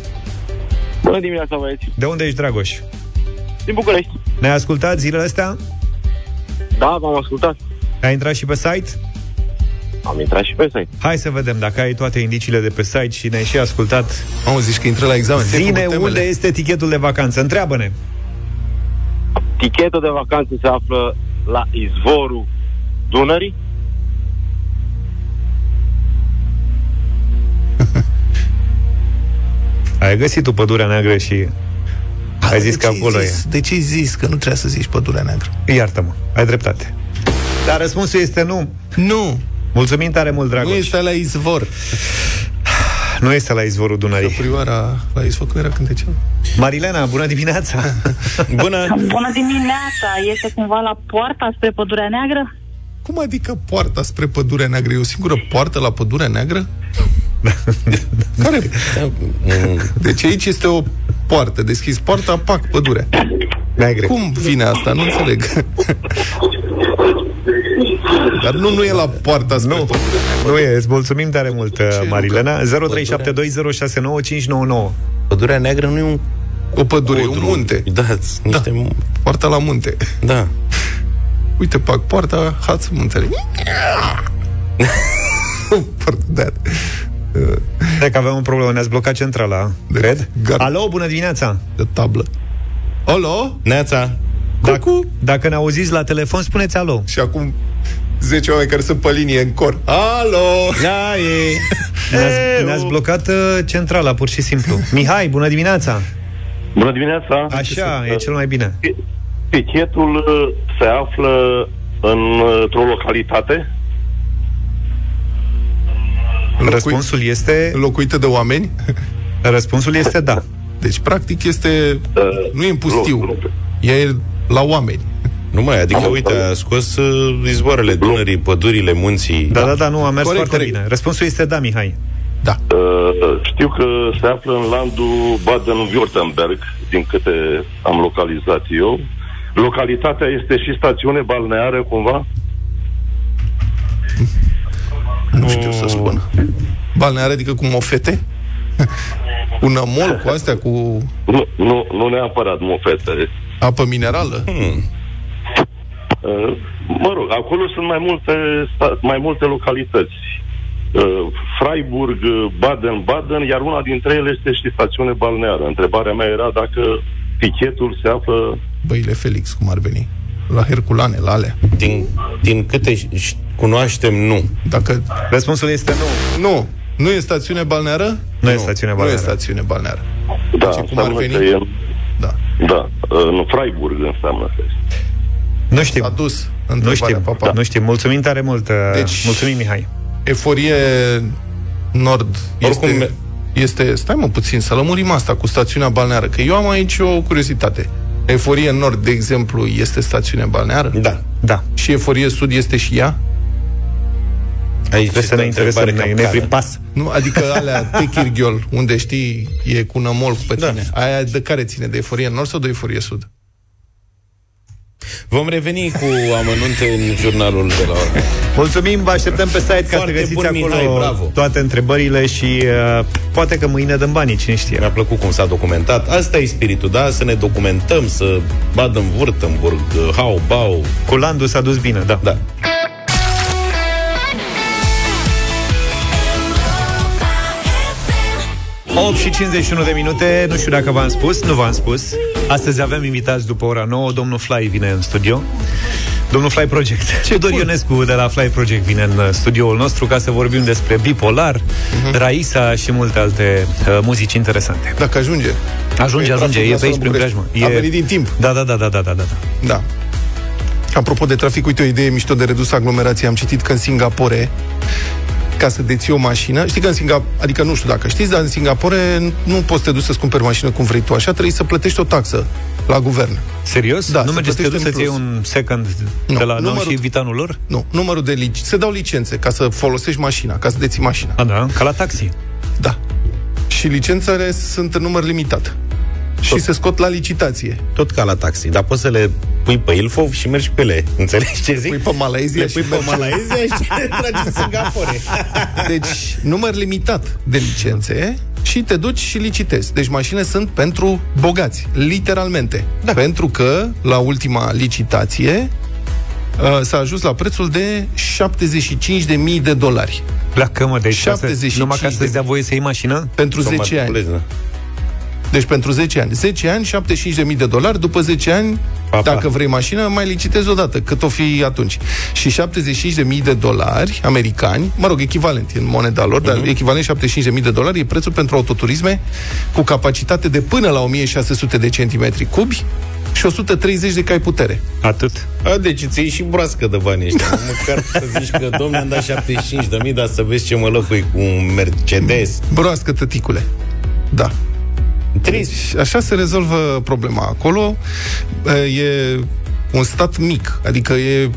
Bună dimineața, băieți! De unde ești, Dragoș? Din București. Ne-ai ascultat zilele astea? Da, v-am ascultat. Ai intrat și pe site? Am intrat și pe site. Hai să vedem dacă ai toate indiciile de pe site și ne-ai și ascultat. Am zici că intră la examen. ți-ai Zine făcut temele. unde este tichetul de vacanță. Întreabă-ne. Tichetul de vacanță se află la izvorul Dunării. <laughs> Ai găsit tu pădurea neagră și ai zis De că ce-ai acolo zis? De ce ai zis că nu trebuie să zici pădurea neagră? e. Iartă-mă, ai dreptate. Dar răspunsul este nu. Nu. Mulțumim tare mult, Dragoș. Nu este la izvor. Nu este la izvorul Dunării. Prioara la izvor, cum era cântecel? Marilena, bună dimineața! <laughs> Bună! Bună dimineața! Este cumva la poarta spre Pădurea Neagră? Cum adică poarta spre pădurea neagră? E o singură poartă la pădurea neagră? <laughs> Care? Deci aici este o poartă. Deschis poarta, pac, pădurea. Neagre. Cum vine asta? Nu înțeleg. Dar nu, nu e la poarta spre Nu, nu e. Îți mulțumim tare mult, uh, Marilena. 0372069599. Pădurea neagră nu e un O pădure, e un codru. munte. Da, niște... Da. Poarta la munte. da. Uite, pac, poarta, haț, muntele. <laughs> Poarta de Cred că avem o problemă, ne-ați blocat centrala, cred. Gata. Alo, bună dimineața! de tablă. Alo? Neața. Dacă, dacă ne auziți la telefon, spuneți alo. Și acum 10 oameni care sunt pe linie în cor. Alo! Da, e... <laughs> Ne-ați, ne-ați blocat uh, centrala, pur și simplu. Mihai, bună dimineața! Bună dimineața! Așa, e cel mai bine. Tichetul uh, se află în, uh, într-o localitate. Răspunsul este... Locuită de oameni? <laughs> Răspunsul este da. Deci, practic, este... Nu e în pustiu. loc- E la oameni. Nu mai, adică, uite, a scos uh, izvoarele Dunării, pădurile, munții. Da, da, da, nu, a mers Corect, foarte corect. bine. Răspunsul este da, Mihai. Da. Uh, știu că se află în landul Baden-Württemberg, din câte am localizat eu. Localitatea este și stațiune balneară, cumva? Nu știu să spun. Balneare, adică cu mofete? <laughs> Un amol cu astea, cu Nu, nu, nu neapărat mofete. apă minerală? Hmm. Uh, mă rog, acolo sunt mai multe, sta- mai multe localități. Uh, Freiburg, uh, Baden-Baden, iar una dintre ele este și stațiune balneară. Întrebarea mea era dacă tichetul se află... Băile Felix, cum ar veni. La Herculane, la alea. Din, din câte ș- ș- cunoaștem, nu. Dacă... Răspunsul este nu. Nu. Nu e stațiune balneară? Nu e stațiune Nu e balneară. stațiune balneară. Da, Deci, cum ar înseamnă veni? că e... Da. Da, în Freiburg înseamnă că este. Nu știm. A dus Nu întrebarea, știm. papa. Nu știm. Mulțumim tare mult. uh, Deci- Mulțumim, Mihai. Eforie Nord Oricum, este, este... Stai mă puțin, să lămurim asta cu stațiunea balneară, că eu am aici o curiozitate. Eforie Nord, de exemplu, este stațiune balneară? Da. Da. Și Eforie Sud este și ea? Aici Trebuie să ne interesăm. Ne, ne pripas. Nu, adică alea <laughs> Techirghiol, unde știi, e cu nămol cu pe Da. tine. Aia de care ține? De Eforie Nord sau de Eforie Sud? Vom reveni cu amănunte în jurnalul de la ora. Mulțumim, vă așteptăm pe site ca Foarte să găsiți bun, acolo Mihai, bravo. toate întrebările și uh, poate că mâine dăm banii, cine știe. Mi-a plăcut cum s-a documentat. Asta e spiritul, da? Să ne documentăm, să badă în Württemberg, hau, bau. Cu landul s-a dus bine, da. Da. Opt și 51 de minute, nu știu dacă v-am spus, nu v-am spus. Astăzi avem invitați după ora 9, domnul Fly vine în studio. Domnul Fly Project. Ce Tudor Ionescu de la Fly Project vine în uh, studioul nostru ca să vorbim despre bipolar, uh-huh. Raisa și multe alte uh, muzici interesante. Dacă ajunge. Ajunge, E ajunge, traficul e la pe aici prin București. preajmă. A venit din timp. Da, da, da, da, da, da, da. Da. Apropo de trafic, uite o idee mișto de redus aglomerație. Am citit că în Singapore ca să deții o mașină, știi că în Singapore, adică nu știu dacă știți, dar în Singapore nu poți să te duci să-ți cumperi mașină cum vrei tu, așa trebuie să plătești o taxă la guvern. Serios? Da, nu se mergeți să te duci plătește să-ți în iei plus. un second de la nou și vitanul lor? Nu, numărul de licențe. Se dau licențe ca să folosești mașina, ca să deții mașina. A, da, ca la taxi. Da. Și licențele sunt în număr limitat. Și se scot la licitație. Tot ca la taxi, dar poți să le pui pe Ilfov și mergi pe ele. Înțelegi ce zic? Pui pe Malaezia le și pui pe mergi. Malaezia și <laughs> le tragi în Singapore. Deci, număr limitat de licențe și te duci și licitezi. Deci mașinile sunt pentru bogați, literalmente. Da. Pentru că, la ultima licitație, uh, s-a ajuns la prețul de 75.000 de dolari. Pleacă, mă, deci 75 numai ca să-ți dea voie să iei mașină? Pentru 10 ani. Deci pentru 10 ani. 10 ani, 75.000 de dolari. După 10 ani, pa, pa. dacă vrei mașină, mai licitezi odată, cât o fi atunci. Și 75.000 de dolari americani, mă rog, echivalent în moneda lor, uh-huh. dar echivalent 75.000 de dolari e prețul pentru autoturisme cu capacitate de până la 1600 de centimetri cubi și 130 de cai putere. Atât. A, deci îți iei și broască de bani ăștia. Măcar să zici că, domnule, am dat 75 de mii, dar să vezi ce mă lăfui cu un Mercedes. Broască, tăticule. Da. Trist. Deci, așa se rezolvă problema acolo. E un stat mic, adică e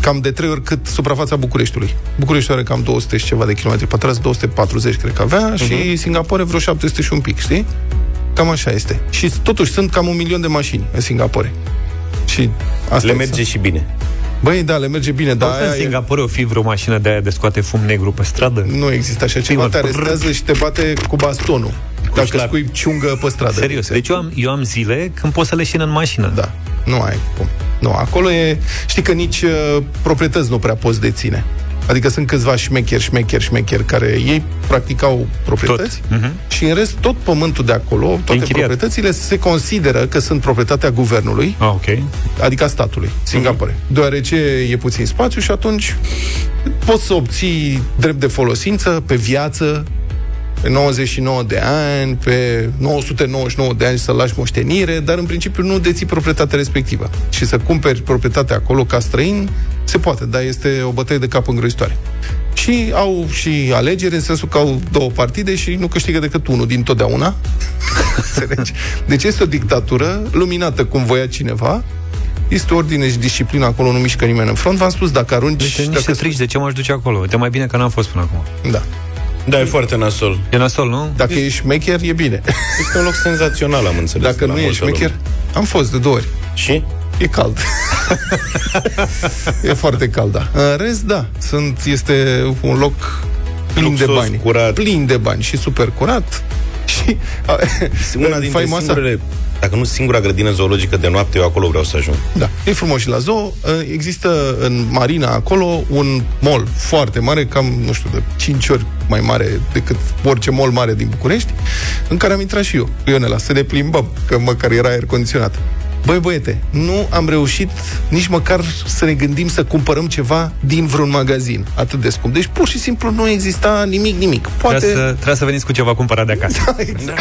cam de trei ori cât suprafața Bucureștiului. Bucureștiul are cam 200 și ceva de kilometri pătrați, 240 cred că avea, uh-huh. și Singapore vreo 700 și un pic, știi? Cam așa este. Și totuși sunt cam un milion de mașini în Singapore. Și asta Le merge și bine. Băi, da, le merge bine, dar în Singapore o fi vreo mașină de aia de scoate fum negru pe stradă? Nu există așa ceva, te arestează și te bate cu bastonul. Cu dacă șlap. spui ciungă pe stradă. Serios, deci eu am, eu am zile când pot să le șin în mașină. Da, nu ai cum. Nu, acolo e... Știi că nici uh, proprietăți nu prea poți deține. Adică sunt câțiva șmecheri, șmecheri, șmecheri care ei practicau proprietăți Tot. Mhm. și în rest tot pământul de acolo, toate Închiriat. proprietățile se consideră că sunt proprietatea guvernului, Ah, ok. adică a statului, Singapore. Deoarece e puțin spațiu și atunci poți să obții drept de folosință pe viață pe 99 de ani, pe 999 de ani să lași moștenire, dar în principiu nu deții proprietatea respectivă. Și să cumperi proprietatea acolo ca străin, se poate, dar este o bătaie de cap îngrozitoare. Și au și alegeri în sensul că au două partide și nu câștigă decât unul din totdeauna. <laughs> Înțelegi? Deci este o dictatură luminată cum voia cineva, este ordine și disciplină acolo, nu mișcă nimeni în front. V-am spus, dacă arunci... Deci niște dacă... trici, de ce m-aș duce acolo? Uite, mai bine că n-am fost până acum. Da. Da, e foarte nasol. E nasol, nu? Dacă ești șmecher, e bine. Este un loc senzațional, am înțeles. Dacă la nu ești multă șmecher, lume. am fost de două ori. Și? E cald. <laughs> e foarte cald, da. În rest, da, sunt, este un loc plin Luxos, de bani. curat. Plin de bani și super curat. <laughs> Și Una dintre faimoasa- singurele, dacă nu singura grădină zoologică de noapte, eu acolo vreau să ajung. Da, e frumos și la zoo. Există în marina acolo un mall foarte mare, cam, nu știu, de 5 ori mai mare decât orice mall mare din București, în care am intrat și eu, cu Ionela, să ne plimbăm, că măcar era aer condiționat. Băi, băiete, nu am reușit nici măcar să ne gândim să cumpărăm ceva din vreun magazin atât de scump. Deci, pur și simplu, nu exista nimic, nimic. Poate... Trebuie, să, trebuie să veniți cu ceva cumpărat de acasă. <laughs> exact.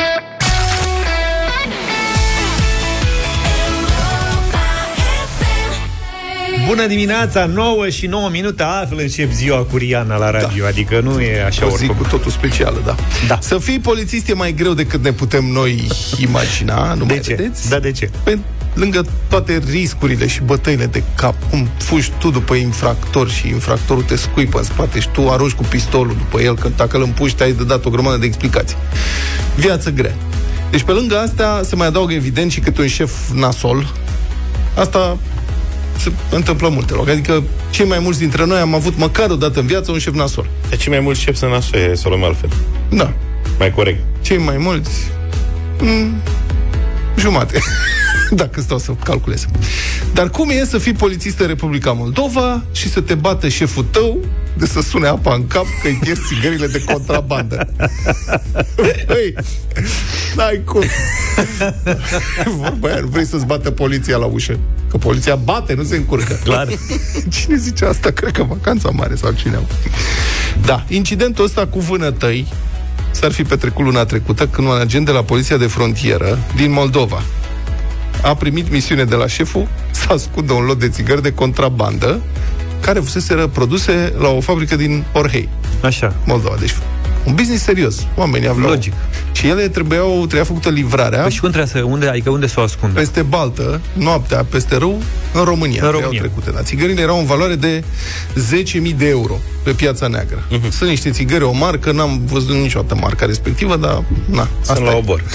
Bună dimineața, 9 și 9 minute, altfel încep ziua cu Riana la radio, da. adică nu e așa o zi oricum. cu totul specială, da. Da. Să fii polițist e mai greu decât ne putem noi imagina, nu De mai ce? vedeți? Da, de ce? Pe lângă toate riscurile și bătăile de cap, cum fugi tu după infractor și infractorul te scuipă în spate și tu arunci cu pistolul după el, că dacă îl împuși, te-ai de dat o grămadă de explicații. Viață grea. Deci pe lângă asta se mai adaugă evident și câte un șef nasol. Asta se întâmplă multe loc. Adică cei mai mulți dintre noi am avut măcar o dată în viață un șef nasol. De ce mai mult șef să nasoie, să o luăm altfel. Da. Mai corect. Cei mai mulți... Mm, jumate. <laughs> <laughs> Dacă stau să calculez. Dar cum e să fii polițist în Republica Moldova și să te bată șeful tău de să sune apa în cap că îi pierzi țigările de contrabandă? <laughs> Hei, n-ai cum. Vorba aia, nu vrei să-ți bată poliția la ușă. Că poliția bate, nu se încurcă. Clar. <laughs> Cine zice asta? Cred că vacanța mare sau cine. Da, incidentul ăsta cu vânătăi s-ar fi petrecut luna trecută când un agent de la Poliția de Frontieră din Moldova a primit misiune de la șeful să ascundă un lot de țigări de contrabandă care fusese produse la o fabrică din Orhei. Așa. Moldova. Deci un business serios. Oamenii aveau... Logic. Și ele trebuiau, trebuia făcută livrarea Păi și unde trebuie să, unde, adică unde să o ascundă? peste Baltă, noaptea, peste râu, în România. În trebuiau România. Trecute, da. Țigările erau în valoare de 10.000 de euro pe piața neagră. Mhm. Uh-huh. Sunt niște țigări, o marcă, n-am văzut niciodată marca respectivă, dar na, Sunt la e. obor. <laughs>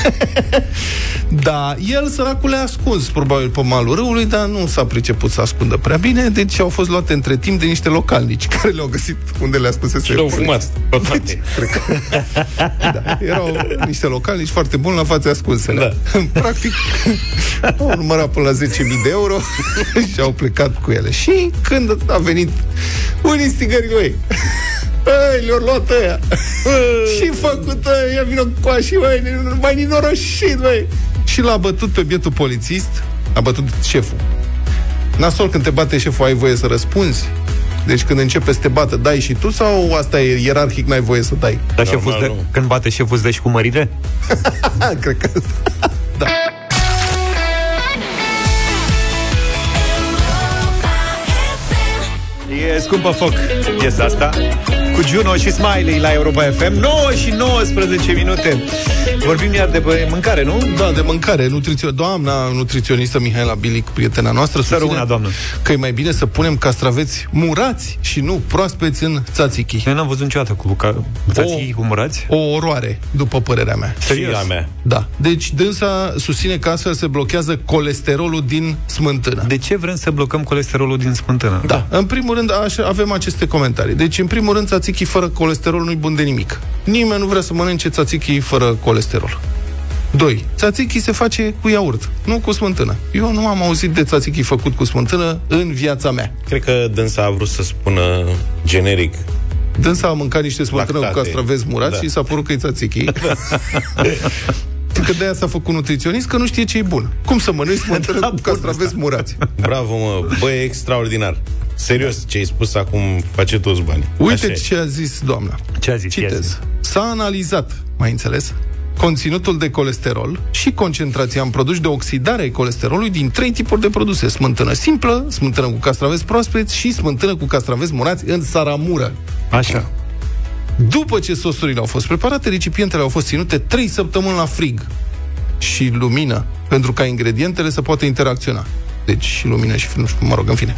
Da, el săracul le-a ascuns probabil pe malul râului, dar nu s-a priceput să ascundă prea bine, deci au fost luate între timp de niște localnici <laughs> care le-au găsit unde le ascunsese. Și le-au fumat pe <laughs> toate. Da, erau niște localnici foarte buni la fața ascunsele. Da. <laughs> Practic, au numărat până la 10.000 de euro <laughs> și au plecat cu ele. Și când a venit unii stigări lui, <laughs> Ei, le-au luat ăia. și făcut ăia, vină cu așa, măi, mai ninoroșit, măi. Și l-a bătut pe bietul polițist, a bătut șeful. Nasol, când te bate șeful, ai voie să răspunzi? Deci când începe să te bată, dai și tu sau asta e ierarhic, n-ai voie să dai? Dar șeful îți dă, când bate șeful îți dă și cu mărire? <laughs> Cred că <laughs> da. E scumpă foc piesa asta Cu Juno și Smiley la Europa FM 9 și 19 minute Vorbim iar de bă- mâncare, nu? Da, de mâncare, nutrițio... Doamna nutriționistă Mihaela Bilic, prietena noastră, Să rămână, doamnă. că e mai bine să punem castraveți murați și nu proaspeți în tzatziki. Eu n-am văzut niciodată cu ca... Țații cu murați O oroare, după părerea mea. Serios? Și a mea. Da. Deci dânsa susține că astfel se blochează colesterolul din smântână. De ce vrem să blocăm colesterolul din smântână? Da. În primul rând, așa, avem aceste comentarii. Deci, în primul rând, tzatziki fără colesterol nu-i bun de nimic. Nimeni nu vrea să mănânce tzatziki fără colesterol. 2. Tzatziki se face cu iaurt, nu cu smântână. Eu nu am auzit de tzatziki făcut cu smântână în viața mea. Cred că dânsa a vrut să spună generic. Dânsa a mâncat niște smântână cu Lactate. castraveți murați Da. și s-a părut că e tzatziki. <laughs> că de-aia s-a făcut nutriționist, că nu știe ce e bun. Cum să mănânci smântână <laughs> Da, cu castraveți murați? Bravo, mă, bă, e extraordinar. Serios, ce ai spus acum face toți banii. Uite Așa e. ce a zis doamna. Ce a zis? Ia zi. Citez. S-a analizat, mai înțeles, conținutul de colesterol și concentrația în produși de oxidare a colesterolului din trei tipuri de produse. Smântână simplă, smântână cu castraveți proaspeți și smântână cu castraveți murați în saramură. Așa După ce sosurile au fost preparate, recipientele au fost ținute 3 săptămâni la frig și lumină, pentru ca ingredientele să poată interacționa. Deci și lumină și, nu știu, mă rog, în fine.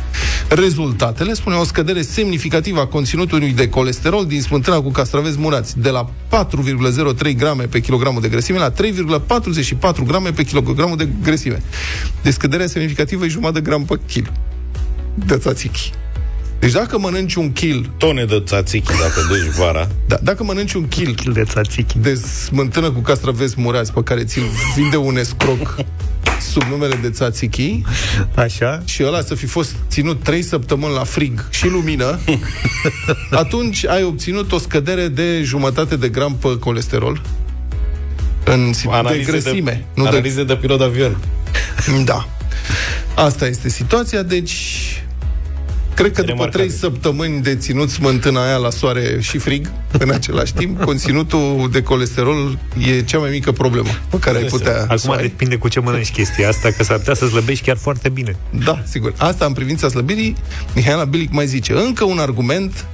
Rezultatele spune o scădere semnificativă a conținutului de colesterol din smântâna cu castraveți murați, de la 4,03 grame pe kilogramul de grăsime la 3,44 grame pe kilogramul de grăsime. Deci scăderea semnificativă e jumătate de gram pe kil de tzatziki. Deci dacă mănânci un kil Tone de tzatziki dacă duci vara. da, dacă mănânci un kil Kil de tzatziki de smântână cu castraveți murați pe care ți-l vinde un escroc sub numele de tzatziki Așa și ăla să fi fost ținut 3 săptămâni la frig și lumină, <laughs> atunci ai obținut o scădere de jumătate de gram pe colesterol în si- de Analize grăsime. de, nu de... analize de pilot de avion. Da. Asta este situația, deci Cred că după Remarcabil. trei săptămâni de ținut smântâna aia la soare și frig, în același timp, <laughs> conținutul de colesterol e cea mai mică problemă pe care ai putea să o Acum ai. depinde cu ce mănânci chestia asta Că s-ar putea să slăbești chiar foarte bine Da, sigur. Asta în privința slăbirii, Mihaela Bilic mai zice, încă un argument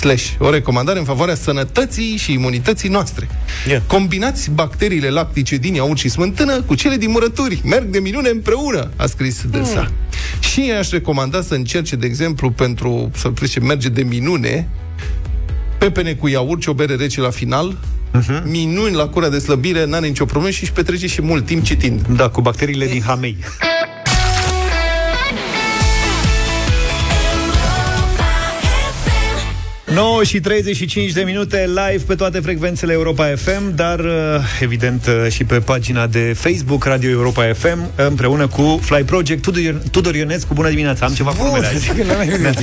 slash, o recomandare în favoarea sănătății și imunității noastre. Yeah. Combinați bacteriile lactice din iaurt și smântână cu cele din murături. Merg de minune împreună, a scris dânsa. Hmm. Și aș recomanda să încerce, de exemplu, pentru să zice, merge de minune, pepene cu iaurt și o bere rece la final, Mhm. minuni la cura de slăbire, n-are nicio problemă și își petrece și mult timp citind. Da, cu bacteriile din hamei <laughs> 9 și 35 de minute live pe toate frecvențele Europa FM, dar uh, evident uh, și pe pagina de Facebook Radio Europa FM, împreună cu Fly Project. Tudor, Tudor Ionescu, bună dimineața, am ceva cu numele azi.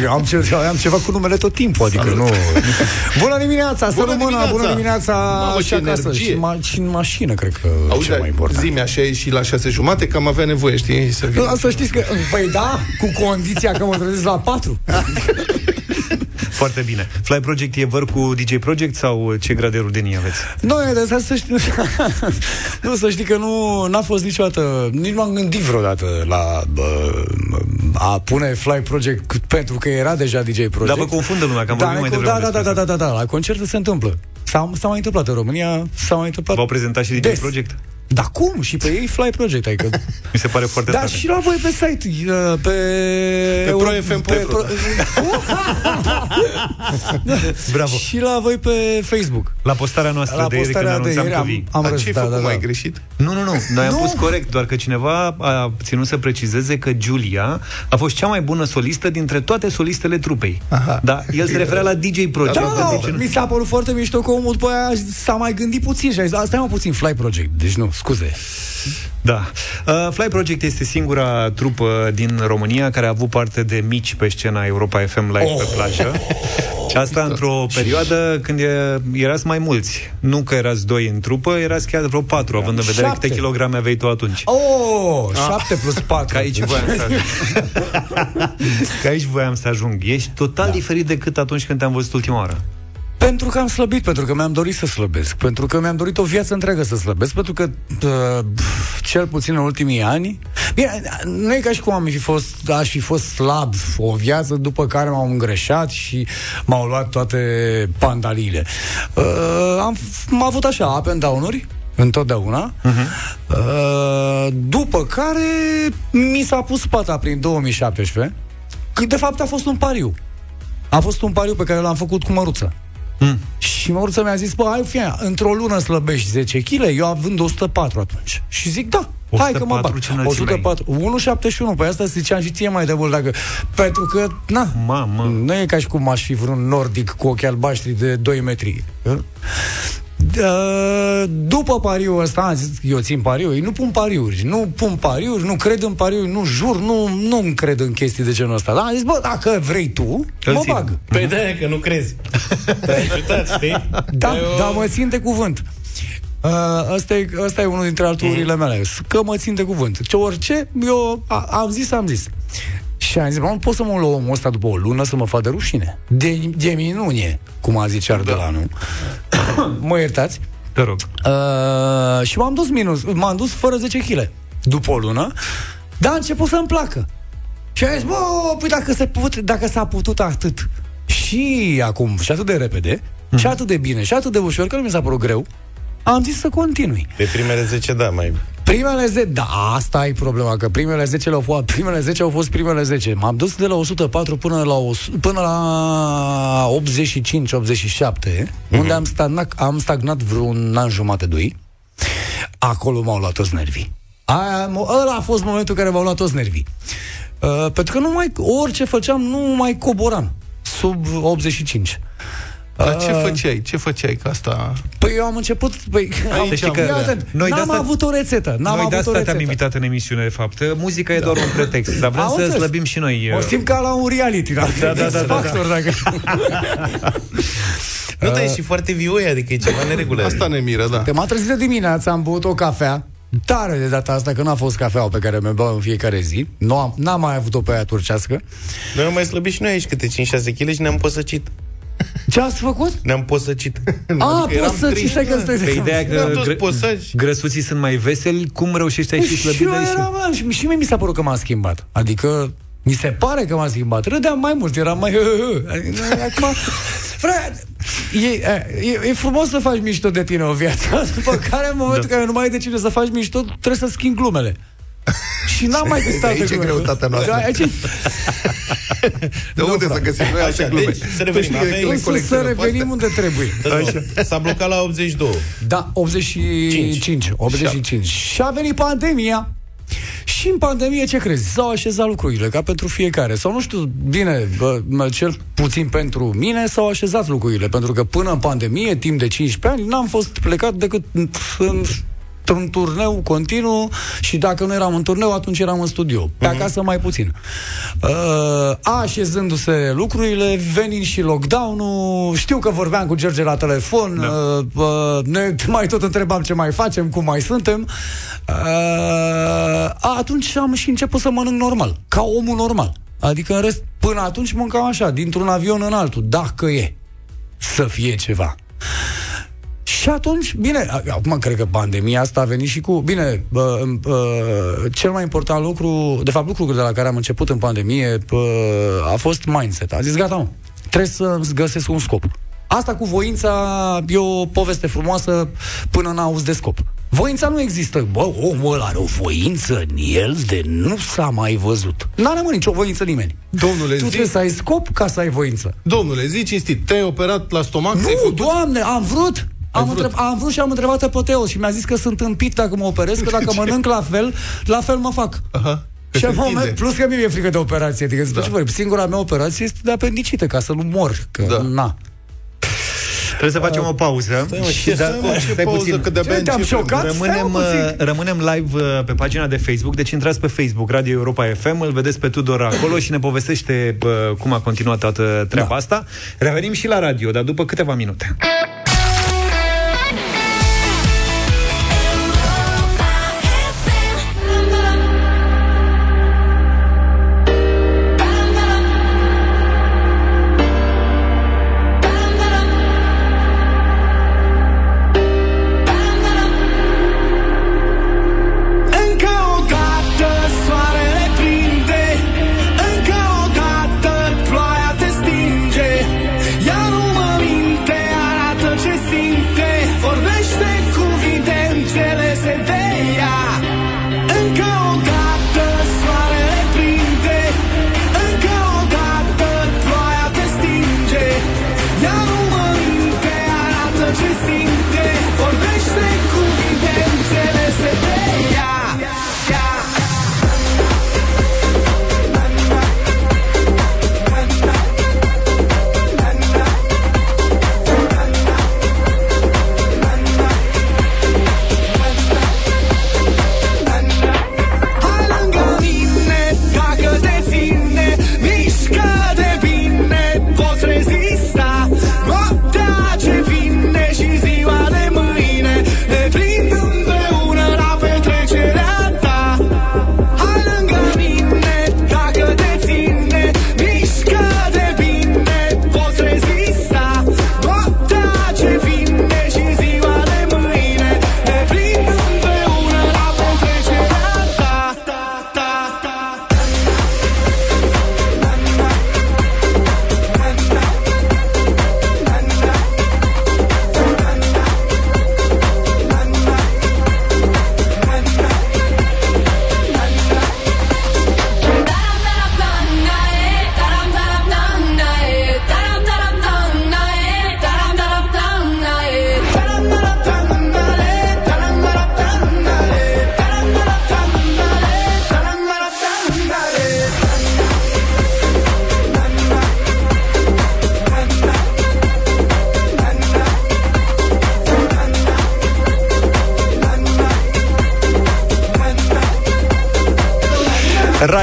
Eu <laughs> am, ce, am ceva cu numele tot timpul, adică nu... <laughs> Bună dimineața, să Bună rămână, dimineața! bună dimineața Mamă, și ce acasă, energie! și, ma- și în mașină, cred că Auzi, e cel mai important. zi așa e și la șase jumate, că am avea nevoie, știi, să vin. Da, Să știți că, păi da, cu condiția că mă trezesc la 4. <laughs> Foarte bine. Fly Project e văr cu DJ Project sau ce grad de rudenie aveți? Noi, de asta să știi, <laughs> nu, să știi că nu n-a fost niciodată, nici nu am gândit vreodată la bă, a pune Fly Project pentru că era deja DJ Project. Dar vă confundă lumea, că am da, vorbit mai ne- devreme da, da, da, despre da, da, da, da, la concerte se întâmplă. S-a, s-a mai întâmplat în România, s-a mai întâmplat V-au prezentat și DJ des. Project? Da, cum? Și pe ei Fly Project, adică... Mi se pare foarte Da, tare. și la voi pe site, uh, pe... Pe Pro FM pe, Pro. <laughs> Bravo. Și la voi pe Facebook. La postarea noastră La de ieri când postarea de anunțam ieri că am, vii. am Dar ce ai răspuns, făcut? da, da, Mai da. greșit? Nu, nu, nu. Noi am Nu. pus corect, doar că cineva a ținut să precizeze că Giulia a fost cea mai bună solistă dintre toate solistele trupei. Aha. Da, el se referea la DJ Project. Da, da, Deci nu- mi s-a părut foarte mișto că omul după aia s-a mai gândit puțin și a zis, asta e mă puțin Fly Project. Deci nu, scuze. Da. Uh, Fly Project este singura trupă din România care a avut parte de mici pe scena Europa FM Live oh. pe plajă. <laughs> Și asta într-o perioadă când e, erați mai mulți. Nu că erați doi în trupă, erați chiar vreo patru, având în vedere Șapte. câte kilograme aveai tu atunci. Oh, 7 plus 4. Că aici voiam să ajung. <laughs> că aici voiam să ajung. Ești total da. diferit decât atunci când te-am văzut ultima oară. Pentru că am slăbit, pentru că mi-am dorit să slăbesc, pentru că mi-am dorit o viață întreagă să slăbesc, pentru că uh, cel puțin în ultimii ani, bine, nu e ca și cum am fi fost, aș fi fost slab o viață după care m-au îngreșat și m-au luat toate pandaliile. Uh, am, am avut așa up and down-uri, întotdeauna. Uh-huh. Uh, după care mi s-a pus pata prin 2017. Că, De fapt a fost un pariu. A fost un pariu pe care l-am făcut cu Măruță. Mm. Și Măruță mi-a zis, bă, hai fie, într-o lună slăbești 10 kg, eu având 104 atunci. Și zic, da, hai că mă 104 bag. ce înălțime ai? 104, 1,71, pe asta ziceam și ție mai de mult, dacă... Pentru că, na, Mamă. nu e ca și cum aș fi vreun nordic cu ochi albaștri de 2 metri. Uh, După pariul ăsta, am zis, eu țin pariuri, ei nu pun pariuri, nu pun pariuri, nu cred în pariuri, nu jur, nu, nu cred în chestii de genul ăsta. Da? Am zis, bă, dacă vrei tu, Îl mă țin. bag. Pe de că nu crezi. Te-ai ajutat, știi? Da, Eu- da, mă țin de cuvânt. Uh, ăsta, e, ăsta e unul dintre alturile mele. Că mă țin de cuvânt. Ce orice, eu a, am zis, am zis. Și am zis, bă, nu pot să mă luau omul ăsta după o lună să mă fac de rușine. De, de minune, cum a zis Ardelanu. <coughs> mă iertați? Te rog. Uh, și m-am dus minus, m-am dus fără 10 kg. După o lună, dar a început să-mi placă. Și am zis, bă, păi dacă, se put, dacă s-a putut atât și acum, și atât de repede, Mhm. și atât de bine, și atât de ușor, că nu mi s-a părut greu, am zis să continui. De primele 10, da, mai... Primele 10, da, asta e problema, că primele 10 au fost, primele 10 au fost primele 10. M-am dus de la 104 până la, 100, până la 85-87, unde am stagnat, am stagnat vreun an jumate, doi. Acolo m-au luat toți nervii. Aia, mo- ăla a fost momentul în care m-au luat toți nervii. Uh, pentru că nu mai, orice făceam, nu mai coboram sub 85. Dar ce Uh, făceai? Ce făceai ca asta? Păi eu am început... Păi, <laughs> am, Să știi că fii atent, noi de n-am asta- avut o rețetă. N-am Noi avut de o asta te-am rețetă. invitat în emisiune, de fapt. Muzica e doar un pretext, dar vrem Am să înțeles. slăbim și noi. O simt ca la un reality, da? Da, da, da, da, da. Factor, dacă... <laughs> Nu, dar e și foarte vioi, adică e ceva neregulă. Asta ne miră, da. Te m-am trezit de dimineață, am băut o cafea, tare de data asta, că n-a fost cafeaua pe care mi-o beau în fiecare zi. Nu am, n-am mai avut-o pe aia turcească. Noi am mai slăbit și noi aici câte 5-6 kg și ne-am posăcit. Ce ați făcut? Ne-am posăcit. <laughs> A, Adică eram poți să ți triști, stai că mă. stai Pe ideea Ne-am că dus gră- posaci. grăsuții sunt mai veseli, cum reușești ai fi și slăbit eu de eram, mă, și, și mie mi s-a părut că m-am schimbat. Adică, mi se pare că m-am schimbat. Râdeam mai mult, eram mai... <laughs> Adică, Acum, frate, e, e, e frumos să faci mișto de tine o viață, <laughs> după care în momentul da. în care nu mai ai de cine să faci mișto, trebuie să schimbi glumele. Și n-am mai găsit De alte aici e glume. greutatea noastră. Da, aici, De unde să găsim noi alte Așa, glume? deci, să revenim. Tu știi că Aveai- le să, să colecționăm pe revenim astea? unde trebuie. Așa. S-a blocat la 82. Da, 85. 85. Și a venit pandemia. Și în pandemie, ce crezi? S-au așezat lucrurile, ca pentru fiecare. Sau nu știu, bine, bă, mă, cel puțin pentru mine s-au așezat lucrurile, pentru că până în pandemie, timp de 15 ani, n-am fost plecat decât în, într-un turneu continuu și dacă nu eram în turneu, atunci eram în studio. Pe acasă mai puțin. Uh, așezându-se lucrurile, venind și lockdown-ul, știu că vorbeam cu George la telefon, Da. uh, uh, ne <laughs> mai tot întrebam ce mai facem, cum mai suntem. Uh, atunci am și început să mănânc normal, ca omul normal. Adică în rest, până atunci mâncam așa, dintr-un avion în altul, dacă e să fie ceva. Și Și atunci, bine, a- acum cred că pandemia asta a venit și cu... Bine, bă, bă, cel mai important lucru, de fapt lucrul de la care am început în pandemie bă, a fost mindset. A zis, gata, mă, trebuie să-ți găsesc un scop. Asta cu voința e o poveste frumoasă până n-auzi de scop. Voința nu există. Bă, omul ăla are o voință în el de nu s-a mai văzut. N-are mă nicio voință nimeni. Domnule, tu zi- trebuie să ai scop ca să ai voință. Domnule, zi cinstit, te-ai operat la stomac? Nu, ți-ai făcut- doamne, am vrut. Am, vrut. întreb, am vrut și am întrebat pe Teo și mi-a zis că sunt împit dacă mă operez, că dacă <laughs> mănânc la fel, la fel mă fac. Aha. Și se în moment, întinde. plus că mie mi-e frică de operație, adică da. ce vorbim, singura mea operație este de apendicită, ca să nu mor, că Da. na. Trebuie să facem o pauză. Stai, mă, ce- da- stai, mă, ce stai pauză, puțin. că de-abia Ce, te-am începem. șocat? Rămânem, Stai, mă, uh, rămânem live uh, pe pagina de Facebook, deci intrați pe Facebook Radio Europa FM, îl vedeți pe Tudor acolo și ne povestește uh, cum a continuat toată treaba da. asta. Revenim și la radio, dar după câteva minute.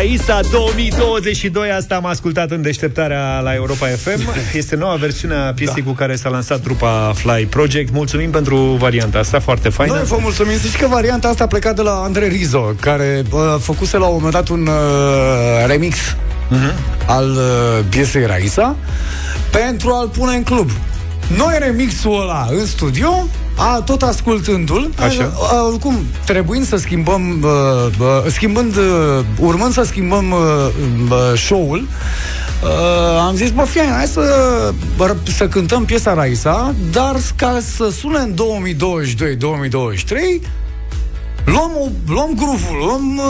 Raisa 2022, asta am ascultat în deșteptarea la Europa FM. <laughs> Este noua versiune a piesei da. cu care s-a lansat trupa Fly Project. Mulțumim pentru varianta asta, foarte faină. Noi vă mulțumim. Să știți că varianta asta a plecat de la Andrei Rizo, care uh, făcuse la un moment dat un uh, remix uh-huh. al uh, piesei Raisa pentru a-l pune în club. Noi remixul ăla în studio, a, tot ascultându-l, Așa. A, a, cum, trebuind să schimbăm, uh, uh, schimbând, uh, urmând să schimbăm uh, uh, show-ul, Uh, am zis, bă, fie, hai să, bă, să cântăm piesa Raisa, dar ca să sune în 2022-2023, Luăm, o, luăm groove luăm uh,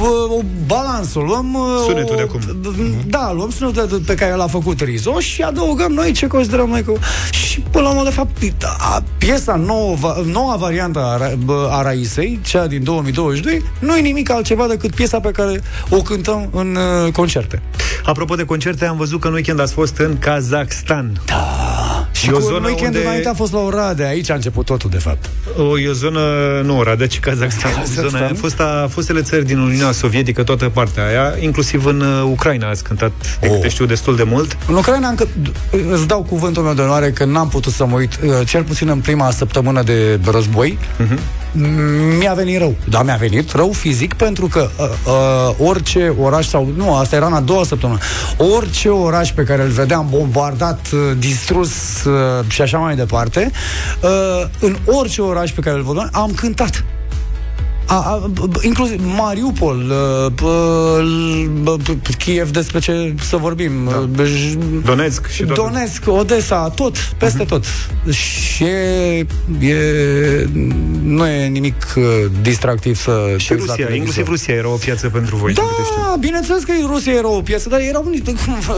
o, o, o balansă, luăm... uh, Sunetul o, de acum. Da, luăm sunetul de- pe care l-a făcut Rizo și adăugăm noi ce considerăm noi că... Și până la urmă, de fapt, a, piesa nouă, va- noua variantă a, Ra- bă, a Raisei, cea din 2022, nu e nimic altceva decât piesa pe care o cântăm în uh, concerte. Apropo de concerte, am văzut că în weekend ați fost în Kazakhstan. Da. Și E o cu zonă un weekend unde- înainte a fost la Oradea, aici a început totul, de fapt. O, e o zonă, nu Oradea, ci Kazakhstan. Kazakhstan? Zona aia a fost a fostele țări din Uniunea Sovietică, toată partea aia, inclusiv în uh, Ucraina ați cântat, de Oh. câte știu, destul de mult. În Ucraina încă, îți dau cuvântul meu de onoare că n-am putut să mă uit, uh, cel puțin în prima săptămână de război, Mhm. mi-a venit rău. Da, mi-a venit rău fizic pentru că uh, uh, orice oraș sau... Nu, asta era în a doua săptămână. Orice oraș pe care îl vedeam bombardat, uh, distrus uh, și așa mai departe, uh, în orice oraș pe care îl vedeam, am cântat. A, a, b- b- inclusiv Mariupol, uh, b- b- b- Kiev, despre ce să vorbim. Da. Donetsk și tot. Donetsk, Odessa, tot, peste uh-huh. tot. Și e, e, nu e nimic uh, distractiv să... Și Rusia, inclusiv Rusia era o piață pentru voi. din câte știu. Da, bineînțeles că Rusia era o piesă, dar erau unii-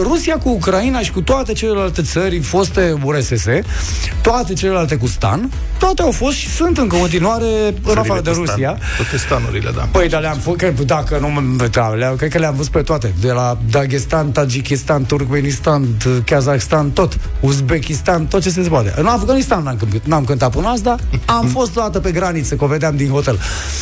Rusia cu Ucraina și cu toate celelalte țări foste URSS, toate celelalte cu stan, toate au fost și sunt în continuare în afară de cu stan. Rusia. Toate stanurile, da. Păi, dar le-am fost, că, dacă nu mă, da, le cred că le-am văzut pe toate. De la Dagestan, Tajikistan, Turkmenistan, t- Kazakhstan, tot. Uzbekistan, tot ce se poate. În Afganistan n-am, cântat, n-am cântat până azi, dar am fost toată pe graniță, că o vedeam din hotel.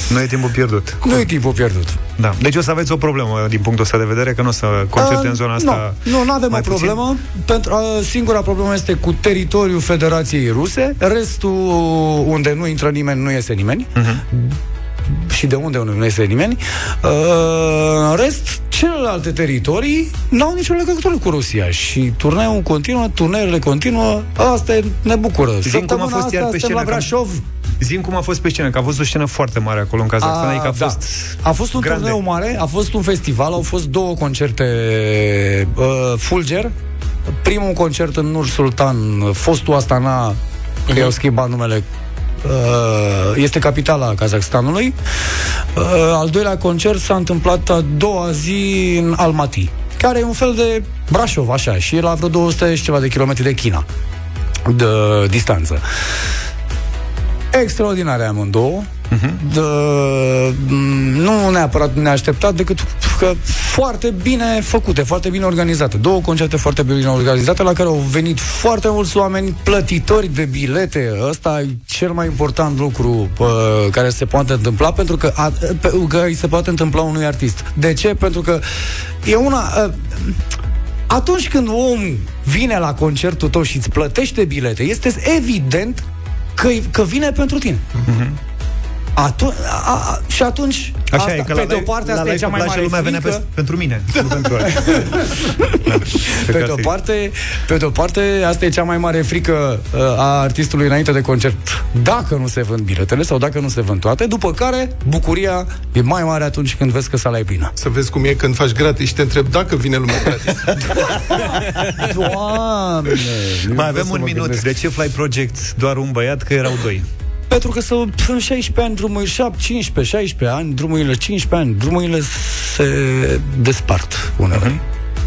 Nu e timpul pierdut. Nu e timpul pierdut. Da. Deci o să aveți o problemă din punctul ăsta de vedere, că nu o să concerte Uh, în zona asta. Nu, nu avem o mai puțin. problemă. Pentru, uh, singura problemă este cu teritoriul Federației Ruse. Restul, unde nu intră nimeni, nu iese nimeni. Mhm. Și de unde nu iese nimeni. Uh, în rest, celelalte teritorii n-au nicio legătură cu Rusia. Și turneul continuă, turneele continuă. Asta e, ne bucură. Zim cum a fost iar pe suntem scenă. la Brașov. Zim cum a fost pe scenă, că a fost o scenă foarte mare acolo în Kazakhstan, adică a da. fost... A fost un grande. turneu mare, a fost un festival, au fost două concerte uh, Fulger. Primul concert în Nur Sultan, fostul Astana, că Mhm. i-au schimbat numele uh, este capitala Kazakhstanului. Uh, al doilea concert s-a întâmplat a doua zi în Almaty, care e un fel de Brașov, așa, și e la vreo 200 și ceva de kilometri de China de distanță. Extraordinare amândouă. De, m, nu neapărat neașteptat, decât că foarte bine făcute, foarte bine organizate. Două concerte foarte bine organizate, la care au venit foarte mulți oameni plătitori de bilete. Ăsta e cel mai important lucru uh, care se poate întâmpla, pentru că, a, pe, că îi se poate întâmpla unui artist. De ce? Pentru că e una... Uh, atunci când un om vine la concertul tău și îți plătește bilete, este evident că, că vine pentru tine. Atu- a, a, și atunci, Așa asta, e, că pe la de o live- parte, la asta e live cea mai Plaja mare lumea venea frică. pe, pentru mine, nu pentru <laughs> alții. Pe de, o parte, pe de o parte, asta e cea mai mare frică uh, a artistului înainte de concert. Dacă nu se vând biletele sau dacă nu se vând toate, după care bucuria e mai mare atunci când vezi că sala e plină. Să vezi cum e când faci gratis și te întreb dacă vine lumea gratis. <laughs> Doamne! nu Mai vreau avem să un mă minut. gândesc. De ce Fly Project doar un băiat? Că erau doi. Pentru că sunt 16 ani drumurile, 7, 15, 16 ani, drumurile 15 ani, drumurile se despart uneori.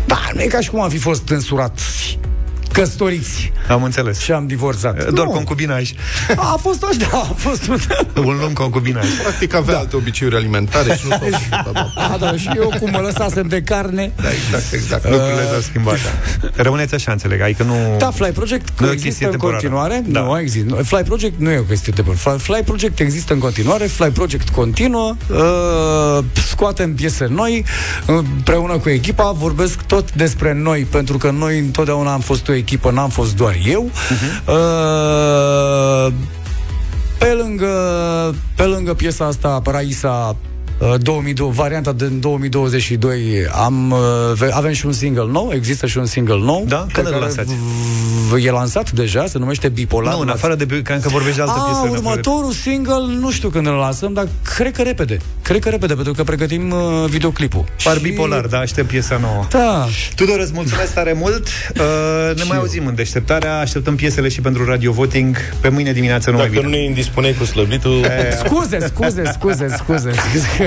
Da, nu e ca și cum am fi fost însurat căsătoriți Am înțeles. și am divorțat. Doar Nu. concubinaj. A fost așa, da, a fost un... Un lung concubinaj. Practic avea da. alte obiceiuri alimentare și nu s-au A, da, și eu cum mă lăsasem de carne. Da, exact, exact. Lucrurile s-au schimbat. Rămâneți așa, înțeleg. Adică nu... Da, Fly Project Nu e o există chestie în temporară. continuare. Da. Nu există. Fly Project nu e o chestie temporară. Fly, Fly Project există în continuare. Fly Project continuă. Uh, scoatem piese noi împreună cu echipa. Vorbesc tot despre noi, pentru că noi întotdeauna am fost o echipă, n-am fost doar eu. Mhm. Uh, pe lângă, pe lângă piesa asta, Raisa, uh, 2002, varianta din 2022 am, uh, ve- avem și un single nou, există și un single nou Da? pe Când îl care lansați? v- e lansat deja, se numește Bipolar Nu, în afară de... Că că vorbești de altă a, piesă. în afară de- următorul single, nu știu când îl lansăm, dar cred că repede. Cred că repede, pentru că pregătim uh, videoclipul. Par Și- bipolar, da, aștept piesa nouă. Da. Tudor, îți mulțumesc tare mult. Uh, ne mai auzim în deșteptarea. Așteptăm piesele și pentru Radio Voting pe mâine dimineață, nu mai Dacă bine. nu ne indispuneai cu slăbitul... Scuze, scuze, scuze, scuze. <laughs>